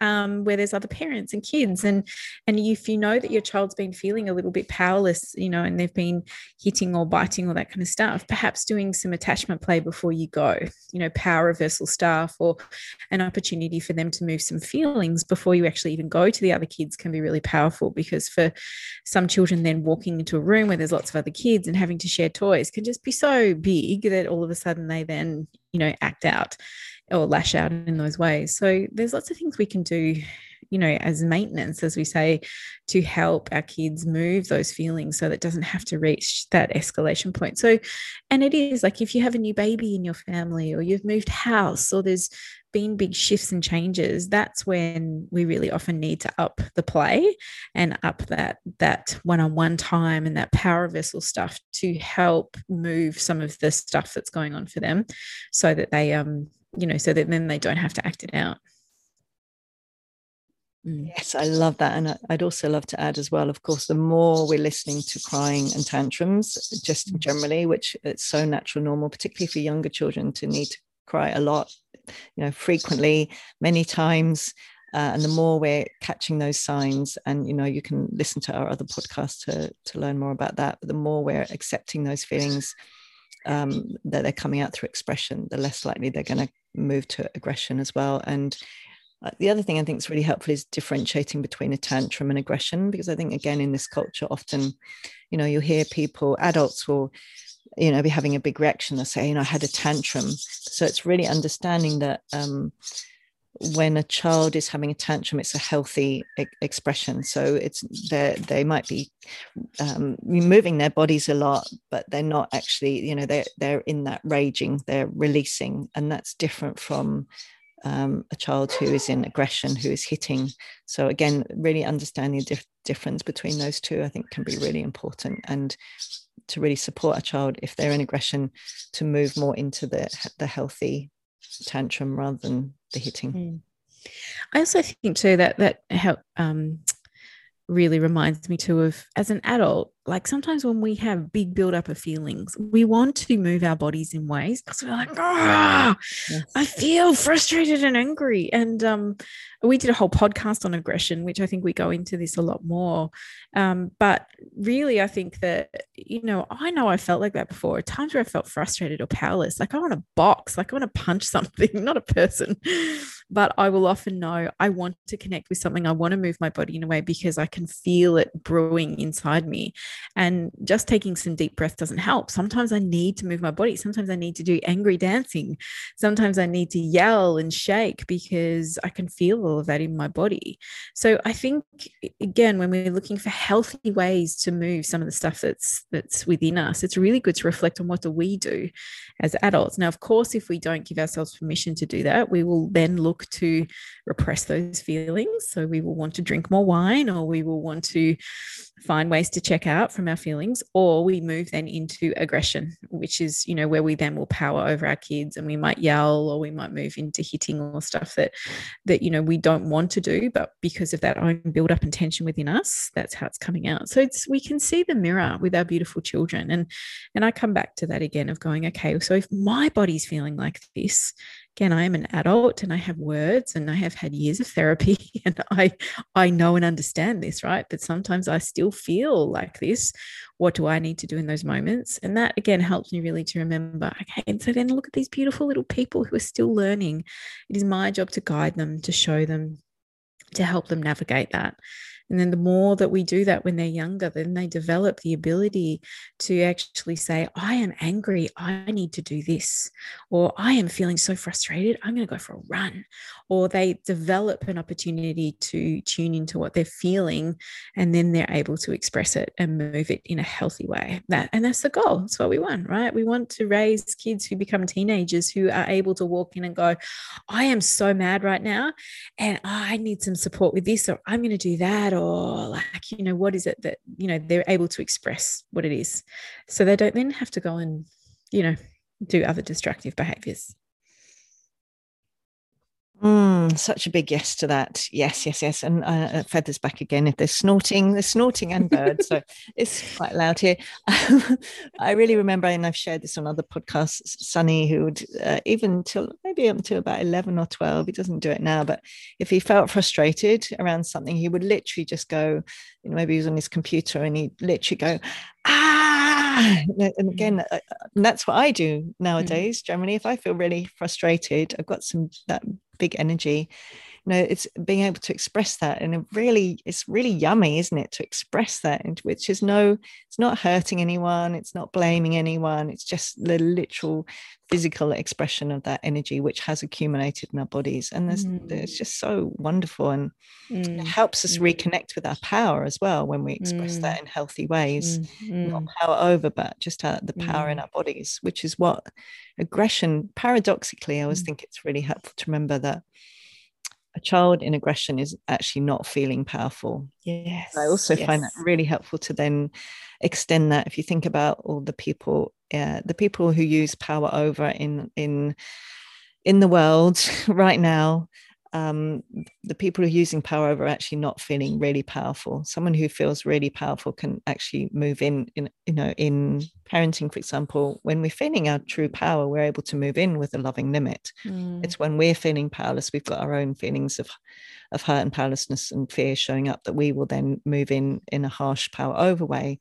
um, where there's other parents and kids. And and if you know that your child's been feeling a little bit powerless you know and they've been hitting or biting or that kind of stuff perhaps doing some attachment play before you go you know power reversal stuff or an opportunity for them to move some feelings before you actually even go to the other kids can be really powerful because for some children then walking into a room where there's lots of other kids and having to share toys can just be so big that all of a sudden they then you know act out or lash out in those ways. So there's lots of things we can do, you know, as maintenance, as we say, to help our kids move those feelings so that doesn't have to reach that escalation point. So, and it is like if you have a new baby in your family or you've moved house or there's been big shifts and changes, that's when we really often need to up the play and up that that one-on-one time and that power reversal stuff to help move some of the stuff that's going on for them so that they um you know, so that then they don't have to act it out. Mm. Yes, I love that. And I'd also love to add as well, of course, the more we're listening to crying and tantrums, just mm. generally, which it's so natural, normal, particularly for younger children to need to cry a lot, you know, frequently, many times. Uh, and the more we're catching those signs, and you know, you can listen to our other podcasts to, to learn more about that. But the more we're accepting those feelings um, that they're coming out through expression, the less likely they're going to move to aggression as well. And uh, the other thing I think is really helpful is differentiating between a tantrum and aggression, because I think again in this culture, often, you know, you hear people, adults will, you know, be having a big reaction. They'll say, you know, I had a tantrum. So it's really understanding that um, when a child is having a tantrum, it's a healthy e- expression. So it's they might be um, moving their bodies a lot, but they're not actually, you know, they're they're in that raging, they're releasing, and that's different from um, a child who is in aggression, who is hitting. So again, really understanding the dif- difference between those two, I think, can be really important, and to really support a child if they're in aggression to move more into the the healthy tantrum rather than the hitting. Mm. I also think too that that help um, really reminds me too of as an adult like sometimes when we have big buildup of feelings, we want to move our bodies in ways because we're like, yes. I feel frustrated and angry. And um, we did a whole podcast on aggression, which I think we go into this a lot more. Um, but really, I think that, you know, I know I felt like that before. Times where I felt frustrated or powerless, like I want to box, like I want to punch something, not a person. But I will often know I want to connect with something. I want to move my body in a way because I can feel it brewing inside me. And just taking some deep breath doesn't help. Sometimes I need to move my body. Sometimes I need to do angry dancing. Sometimes I need to yell and shake because I can feel all of that in my body. So I think again, when we're looking for healthy ways to move some of the stuff that's that's within us, it's really good to reflect on what do we do as adults. Now, of course, if we don't give ourselves permission to do that, we will then look to repress those feelings. So we will want to drink more wine or we will want to find ways to check out from our feelings or we move then into aggression which is you know where we then will power over our kids and we might yell or we might move into hitting or stuff that that you know we don't want to do but because of that own build up and tension within us that's how it's coming out so it's we can see the mirror with our beautiful children and and I come back to that again of going okay so if my body's feeling like this again i am an adult and i have words and i have had years of therapy and i i know and understand this right? But sometimes i still feel like this. What do i need to do in those moments? And that again helps me really to remember okay and so then look at these beautiful little people who are still learning. It is my job to guide them to show them to help them navigate that and then the more that we do that when they're younger, then they develop the ability to actually say, I am angry. I need to do this. Or I am feeling so frustrated. I'm going to go for a run. Or they develop an opportunity to tune into what they're feeling. And then they're able to express it and move it in a healthy way. That and that's the goal. That's what we want, right? We want to raise kids who become teenagers who are able to walk in and go, I am so mad right now. And I need some support with this, or I'm going to do that or like you know what is it that you know they're able to express what it is. So they don't then have to go and you know do other destructive behaviors Mm, such a big yes to that. Yes, yes, yes. And uh, feathers back again. If they're snorting, they're snorting and birds. so it's quite loud here. I really remember, and I've shared this on other podcasts, Sonny, who would uh, even till maybe up to about 11 or 12, he doesn't do it now, but if he felt frustrated around something, he would literally just go, you know, maybe he was on his computer and he'd literally go, ah, and again, mm. uh, that's what I do mm. nowadays. Generally, if I feel really frustrated, I've got some that big energy you know it's being able to express that and it really it's really yummy isn't it to express that which is no it's not hurting anyone it's not blaming anyone it's just the literal physical expression of that energy which has accumulated in our bodies and there's mm. it's just so wonderful and mm. it helps us mm. reconnect with our power as well when we express that mm. in healthy ways mm. not mm. power over but just uh, the power in our bodies which is what aggression paradoxically i always think it's really helpful to remember that child in aggression is actually not feeling powerful. Yes. I also yes. find that really helpful to then extend that. If you think about all the people, uh, the people who use power over in in in the world right now, um, the people who are using power over are actually not feeling really powerful. Someone who feels really powerful can actually move in, in, you know, in parenting, for example, when we're feeling our true power, we're able to move in with a loving limit. Mm. It's when we're feeling powerless, we've got our own feelings of, of hurt and powerlessness and fear showing up that we will then move in in a harsh power over way.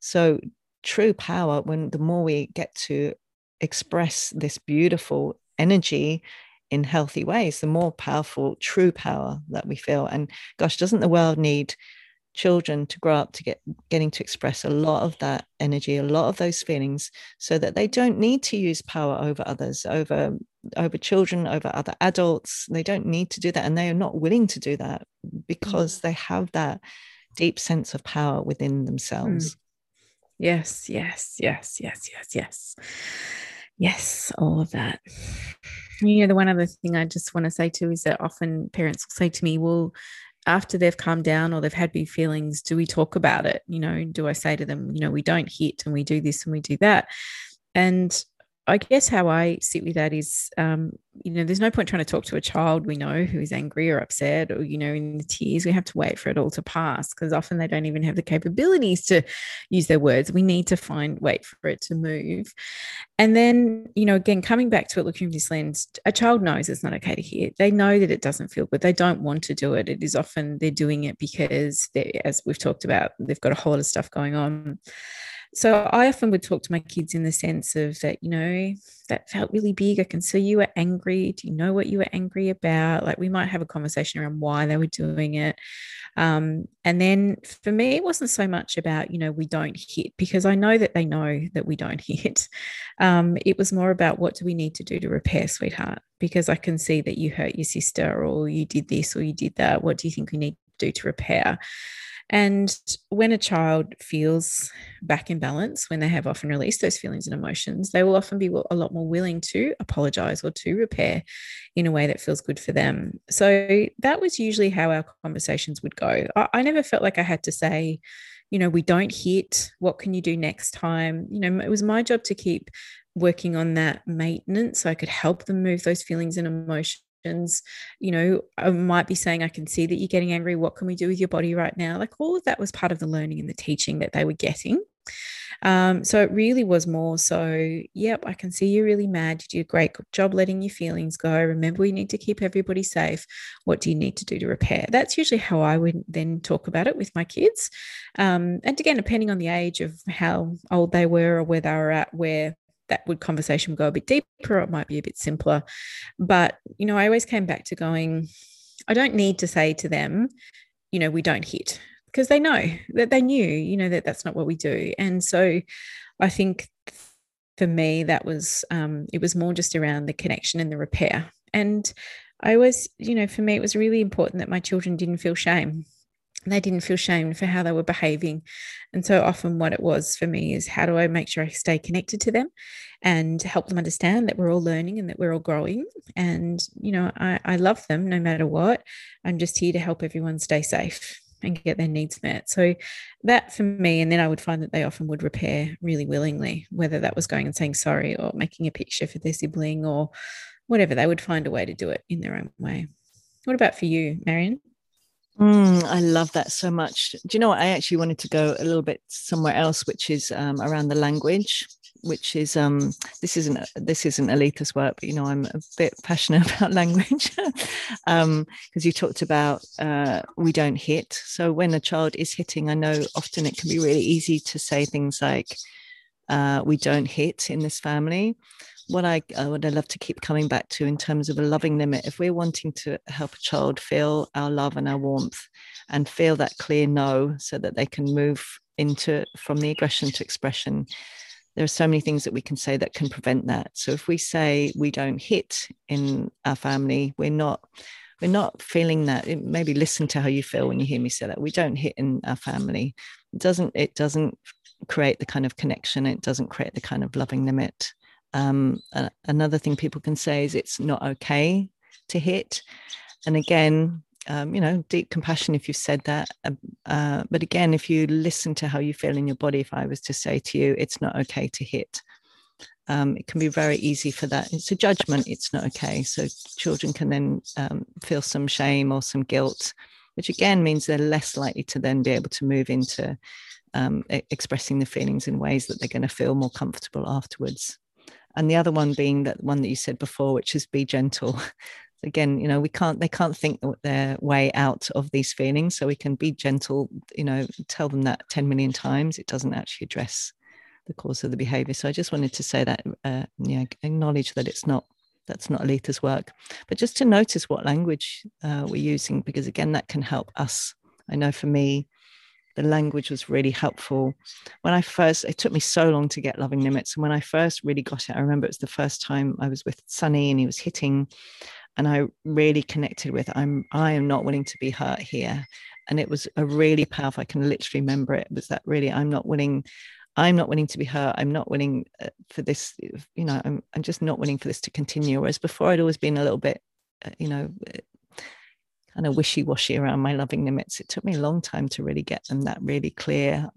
So true power, when the more we get to express this beautiful energy in healthy ways, the more powerful true power that we feel. And gosh, doesn't the world need children to grow up to get getting to express a lot of that energy, a lot of those feelings, so that they don't need to use power over others, over over children, over other adults. They don't need to do that, and they are not willing to do that because mm. they have that deep sense of power within themselves. Mm. Yes, yes, yes, yes, yes, yes. Yes, all of that. You know, the one other thing I just want to say too is that often parents will say to me, well, after they've calmed down or they've had big feelings, do we talk about it? You know, do I say to them, you know, we don't hit and we do this and we do that? And I guess how I sit with that is um, you know, there's no point trying to talk to a child we know who is angry or upset or, you know, in the tears. We have to wait for it all to pass because often they don't even have the capabilities to use their words. We need to find, wait for it to move. And then, you know, again, coming back to it, looking from this lens, a child knows it's not okay to hear. They know that it doesn't feel good. They don't want to do it. It is often they're doing it because, as we've talked about, they've got a whole lot of stuff going on so I often would talk to my kids in the sense of that, you know, that felt really big. I can see you were angry. Do you know what you were angry about? Like we might have a conversation around why they were doing it. Um, and then for me, it wasn't so much about, you know, we don't hit because I know that they know that we don't hit. Um, it was more about what do we need to do to repair, sweetheart? Because I can see that you hurt your sister or you did this or you did that. What do you think we need do to repair? And when a child feels back in balance, when they have often released those feelings and emotions, they will often be a lot more willing to apologize or to repair in a way that feels good for them. So that was usually how our conversations would go. I, I never felt like I had to say, you know, we don't hit. What can you do next time? You know, it was my job to keep working on that maintenance so I could help them move those feelings and emotions you know i might be saying i can see that you're getting angry. What can we do with your body right now? Like all of that was part of the learning and the teaching that they were getting. Um, so it really was more so yep i can see you're really mad. You did a great job letting your feelings go. Remember we need to keep everybody safe. What do you need to do to repair? That's usually how i would then talk about it with my kids. Um, and again depending on the age of how old they were or where they were at where that would conversation go a bit deeper, or it might be a bit simpler. But, you know, I always came back to going, I don't need to say to them, you know, we don't hit because they know that they knew, you know, that that's not what we do. And so I think for me, that was, um, it was more just around the connection and the repair. And I was you know, for me, it was really important that my children didn't feel shame they didn't feel shamed for how they were behaving. And so often, what it was for me is how do I make sure I stay connected to them and help them understand that we're all learning and that we're all growing. And, you know, I, I love them no matter what. I'm just here to help everyone stay safe and get their needs met. So that for me, and then I would find that they often would repair really willingly, whether that was going and saying sorry or making a picture for their sibling or whatever, they would find a way to do it in their own way. What about for you, Marion? Mm, I love that so much. Do you know what? I actually wanted to go a little bit somewhere else, which is um, around the language, which is um, this isn't this isn't Aletha's work, but you know I'm a bit passionate about language because um, you talked about uh, we don't hit. So when a child is hitting, I know often it can be really easy to say things like uh, we don't hit in this family what I uh, what I love to keep coming back to in terms of a loving limit, if we're wanting to help a child feel our love and our warmth and feel that clear no so that they can move into from the aggression to expression, there are so many things that we can say that can prevent that. So if we say we don't hit in our family, we're not we're not feeling that. It, maybe listen to how you feel when you hear me say that. We don't hit in our family. It doesn't it doesn't create the kind of connection. It doesn't create the kind of loving limit um, another thing people can say is it's not okay to hit. And again, um, you know, deep compassion if you've said that. Uh, uh, but again, if you listen to how you feel in your body, if I was to say to you, it's not okay to hit, um, it can be very easy for that. It's a judgment, it's not okay. So children can then um, feel some shame or some guilt, which again means they're less likely to then be able to move into um, expressing the feelings in ways that they're going to feel more comfortable afterwards and the other one being that one that you said before which is be gentle. Again you know we can't they can't think their way out of these feelings so we can be gentle you know tell them that 10 million times. It doesn't actually address the cause of the behavior. So i just wanted to say that uh, yeah acknowledge that it's not that's not Aletha's work. But just to notice what language uh, we're using because again that can help us. I know for me the language was really helpful. When I first, it took me so long to get loving limits. And when I first really got it, I remember it was the first time I was with Sunny and he was hitting, and I really connected with I'm I am not willing to be hurt here. And it was a really powerful, I can literally remember it, was that really I'm not willing, I'm not willing to be hurt. I'm not willing uh, for this, you know, I'm, I'm just not willing for this to continue. Whereas before I'd always been a little bit, uh, you know, kind of wishy-washy around my loving limits. It took me a long time to really get them that really clear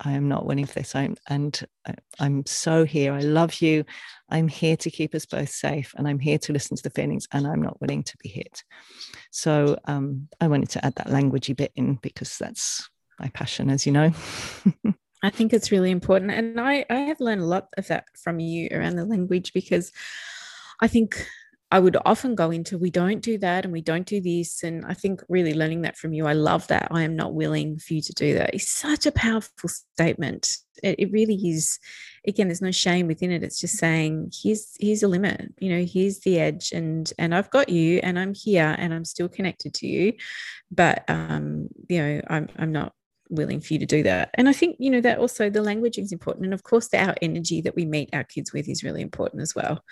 i am not willing for this. I'm, and I, i'm so here. I love you. I'm here to keep us both safe and i'm here to listen to the feelings and i'm not willing to be hit. So um, i wanted to add that languagey bit in because that's my passion as you know. I think it's really important. And I, I have learned a lot of that from you around the language because I think I would often go into we don't do that and we don't do this. And I think really learning that from you, I love that. I am not willing for you to do that. It's such a powerful statement. It, it really is. Again, there's no shame within it. It's just saying, here's here's a limit, you know, here's the edge, and and I've got you and I'm here and I'm still connected to you. But um, you know, I'm I'm not willing for you to do that. And I think, you know, that also the language is important. And of course, our energy that we meet our kids with is really important as well.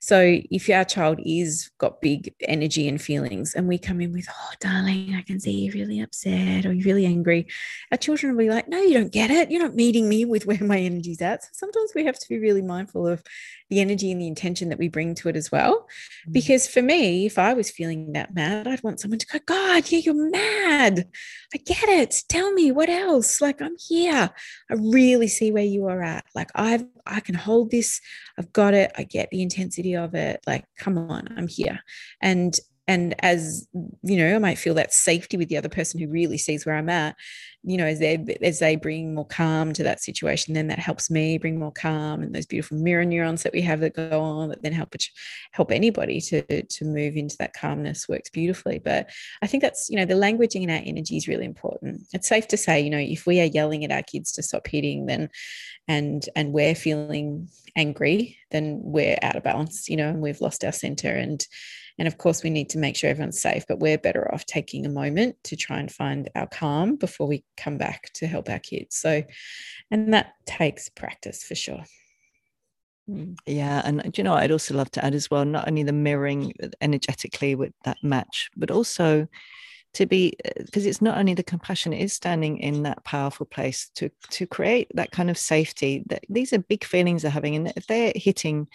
So if our child is got big energy and feelings and we come in with, oh, darling, I can see you're really upset or you're really angry, our children will be like, no, you don't get it. You're not meeting me with where my energy's at. So sometimes we have to be really mindful of the energy and the intention that we bring to it as well. Mm-hmm. Because for me, if I was feeling that mad, I'd want someone to go, God, yeah, you're mad. I get it. Tell me what else. Like I'm here. I really see where you are at. Like I've I can hold this. I've got it. I get the intensity of it. Like, come on, I'm here. And and as you know i might feel that safety with the other person who really sees where i'm at you know as they as they bring more calm to that situation then that helps me bring more calm and those beautiful mirror neurons that we have that go on that then help help anybody to to move into that calmness works beautifully. But i think that's you know the languaging in our energy is really important. It's safe to say you know if we are yelling at our kids to stop hitting then and and we're feeling angry then we're out of balance you know and we've lost our center and and of course, we need to make sure everyone's safe, but we're better off taking a moment to try and find our calm before we come back to help our kids. So, and that takes practice for sure. Hmm. Yeah, and you know, I'd also love to add as well, not only the mirroring energetically with that match, but also to be because it's not only the compassion it is standing in that powerful place to to create that kind of safety that these are big feelings they're having and if they're hitting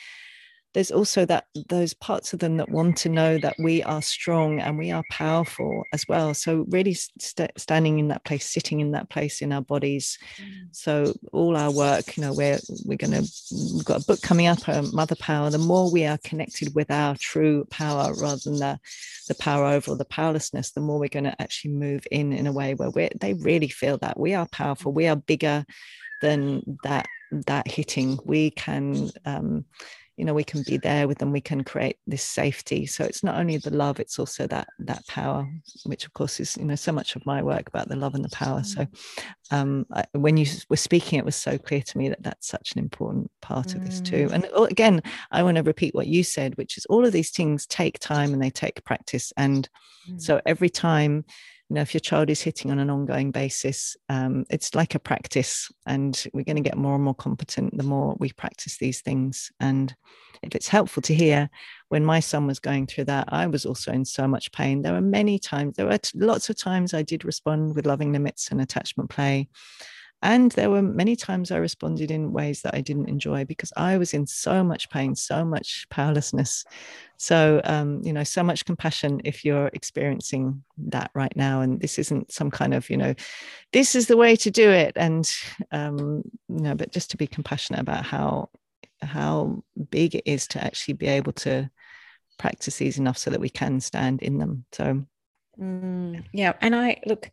there's also that those parts of them that want to know that we are strong and we are powerful as well. So really st- standing in that place sitting in that place in our bodies. Mm. so all our work you know we're we're going to we've got a book coming up uh, mother power. The more we are connected with our true power rather than the the power over or the powerlessness the more we're going to actually move in in a way where we they really feel that we are powerful we are bigger than that that hitting. We can um, you know we can be there with them we can create this safety so it's not only the love it's also that that power which of course is you know so much of my work about the love and the power so mm. um, I, when you were speaking it was so clear to me that that's such an important part of this too mm. and again i want to repeat what you said which is all of these things take time and they take practice and mm. so every time you know if your child is hitting on an ongoing basis um, it's like a practice and we're going to get more and more competent the more we practice these things. And if it's helpful to hear when my son was going through that i was also in so much pain. There were many times there were lots of times i did respond with loving limits and attachment play and there were many times I responded in ways that I didn't enjoy because I was in so much pain, so much powerlessness. So, um, you know, so much compassion if you're experiencing that right now. And this isn't some kind of, you know, this is the way to do it. And, um, you know, but just to be compassionate about how, how big it is to actually be able to practice these enough so that we can stand in them. So, mm, yeah. And I look,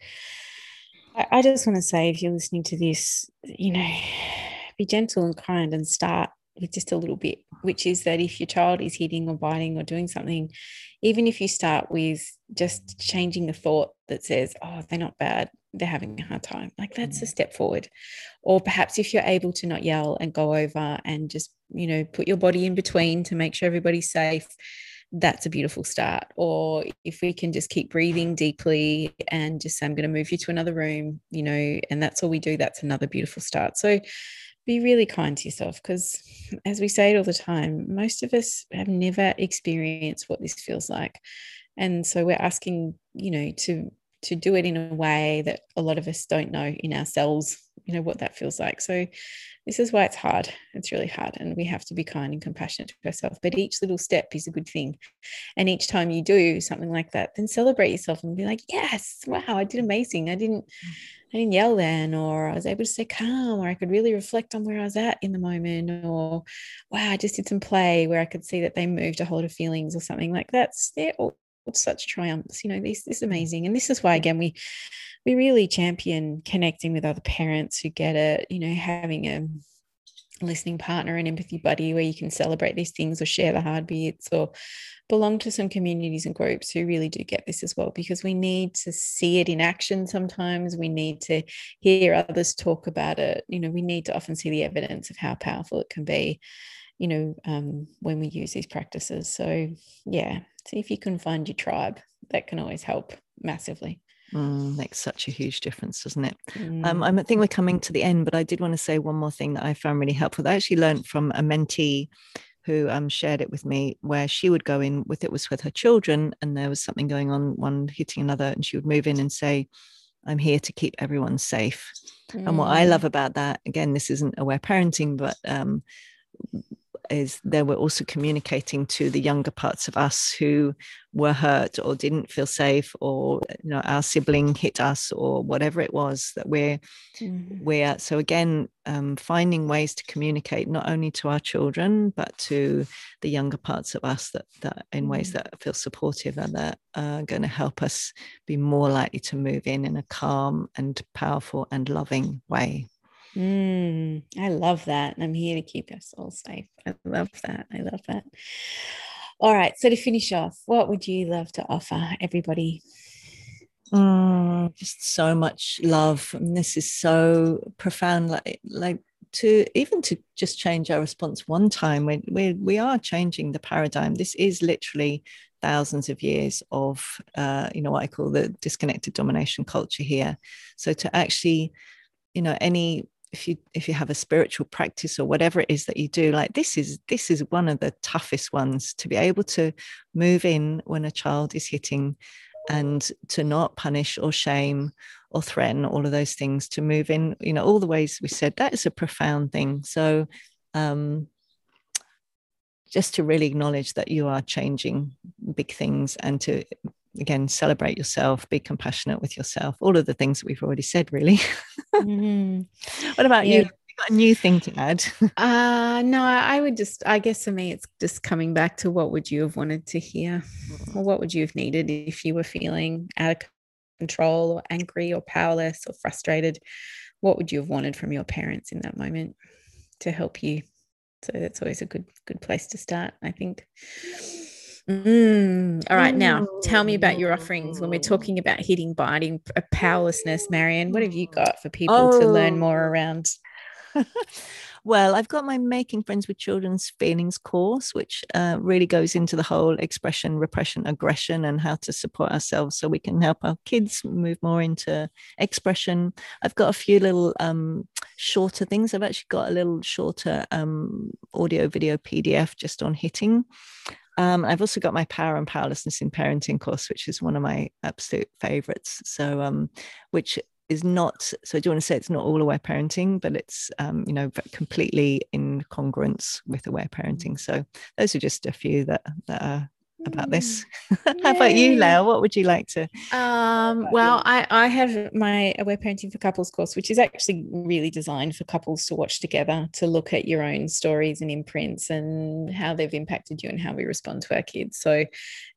I just want to say, if you're listening to this, you know, be gentle and kind and start with just a little bit, which is that if your child is hitting or biting or doing something, even if you start with just changing the thought that says, oh, they're not bad, they're having a hard time, like that's a mm. step forward. Or perhaps if you're able to not yell and go over and just, you know, put your body in between to make sure everybody's safe that's a beautiful start. Or if we can just keep breathing deeply and just say, I'm going to move you to another room, you know, and that's all we do, that's another beautiful start. So be really kind to yourself because, as we say it all the time, most of us have never experienced what this feels like. And so we're asking, you know, to to do it in a way that a lot of us don't know in ourselves, you know, what that feels like. So this is why it's hard. It's really hard. And we have to be kind and compassionate to ourselves. But each little step is a good thing. And each time you do something like that, then celebrate yourself and be like, yes, wow, I did amazing. I didn't, I didn't yell then, or I was able to stay calm, or I could really reflect on where I was at in the moment, or wow, I just did some play where I could see that they moved a whole of feelings or something like that's they're all such triumphs. You know, this, this is amazing. And this is why again we we really champion connecting with other parents who get it, you know, having a listening partner and empathy buddy where you can celebrate these things or share the hard bits or belong to some communities and groups who really do get this as well because we need to see it in action sometimes. We need to hear others talk about it. You know we need to often see the evidence of how powerful it can be you know um, when we use these practices. So yeah see if you can find your tribe. That can always help massively Mm, makes such a huge difference, doesn't it? Mm. Um, I think we're coming to the end, but I did want to say one more thing that I found really helpful. I actually learned from a mentee who um, shared it with me, where she would go in with it was with her children, and there was something going on, one hitting another, and she would move in and say, "I'm here to keep everyone safe." Mm. And what I love mm. about that, again, this isn't aware parenting, but um, is they were also communicating to the younger parts of us who were hurt or didn't feel safe or you know our sibling hit us or whatever it was that we're mm-hmm. we're so again um, finding ways to communicate not only to our children but to the younger parts of us that, that in mm-hmm. ways that feel supportive and that are going to help us be more likely to move in in a calm and powerful and loving way Mm, I love that. I'm here to keep us all safe. I love that. I love that. All right. So to finish off, what would you love to offer everybody? Mm, just so much love. And this is so profound. Like, like to even to just change our response one time when we, we are changing the paradigm. This is literally thousands of years of uh, you know what I call the disconnected domination culture here. So to actually, you know, any if you if you have a spiritual practice or whatever it is that you do like this is this is one of the toughest ones to be able to move in when a child is hitting and to not punish or shame or threaten all of those things to move in you know all the ways we said that is a profound thing. So um just to really acknowledge that you are changing big things and to again celebrate yourself be compassionate with yourself all of the things that we've already said really. Mm-hmm. what about yeah. you got a new thing to add? Uh no i would just i guess for me it's just coming back to what would you have wanted to hear? Or what would you have needed if you were feeling out of control or angry or powerless or frustrated? What would you have wanted from your parents in that moment to help you? So that's always a good good place to start i think Mm. All right. Now, tell me about your offerings when we're talking about hitting, biting, powerlessness. Marion, what have you got for people oh. to learn more oh. around? well, I've got my Making Friends with Children's Feelings course, which uh, really goes into the whole expression, repression, aggression, and how to support ourselves so we can help our kids move more into expression. I've got a few little um, shorter things. I've actually got a little shorter um, audio video PDF just on hitting. Um, I've also got my Power and Powerlessness in Parenting course, which is one of my absolute favorites. So, um, which is not, so I do want to say it's not all aware parenting, but it's, um, you know, completely in congruence with aware parenting. So those are just a few that, that are about this. Mm. How about you, Lael? What would you like to? Um, well, I, I have my Aware Parenting for Couples course, which is actually really designed for couples to watch together to look at your own stories and imprints and how they've impacted you and how we respond to our kids. So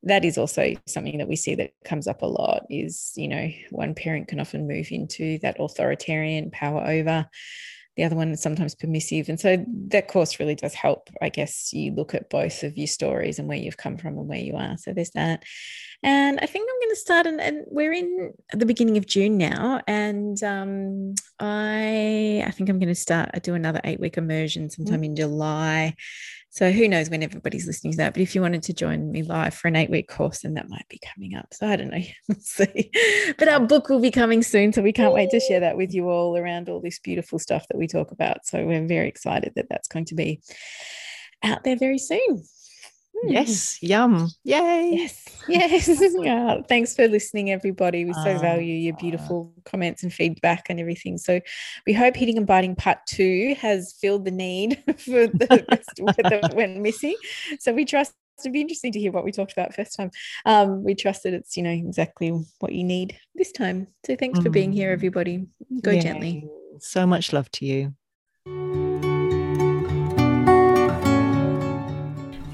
that is also something that we see that comes up a lot is, you know, one parent can often move into that authoritarian power over the other one is sometimes permissive. And so that course really does help, I guess, you look at both of your stories and where you've come from and where you are. So there's that. And I think I'm going to start, and, and we're in the beginning of June now. And um, I, I think I'm going to start, I do another eight week immersion sometime mm-hmm. in July. So who knows when everybody's listening to that? But if you wanted to join me live for an eight week course, then that might be coming up. So I don't know. we'll see. But our book will be coming soon. So we can't wait to share that with you all around all this beautiful stuff that we talk about. So we're very excited that that's going to be out there very soon. Yes, yum. Yay. Yes, yes. yeah. Thanks for listening, everybody. We so uh, value your beautiful comments and feedback and everything. So we hope Hitting and Biting Part 2 has filled the need for the that went missing. So we trust it'd be interesting to hear what we talked about first time. Um, we trust that it's, you know, exactly what you need this time. So thanks mm. for being here, mm. everybody. Go gently. So much love to you.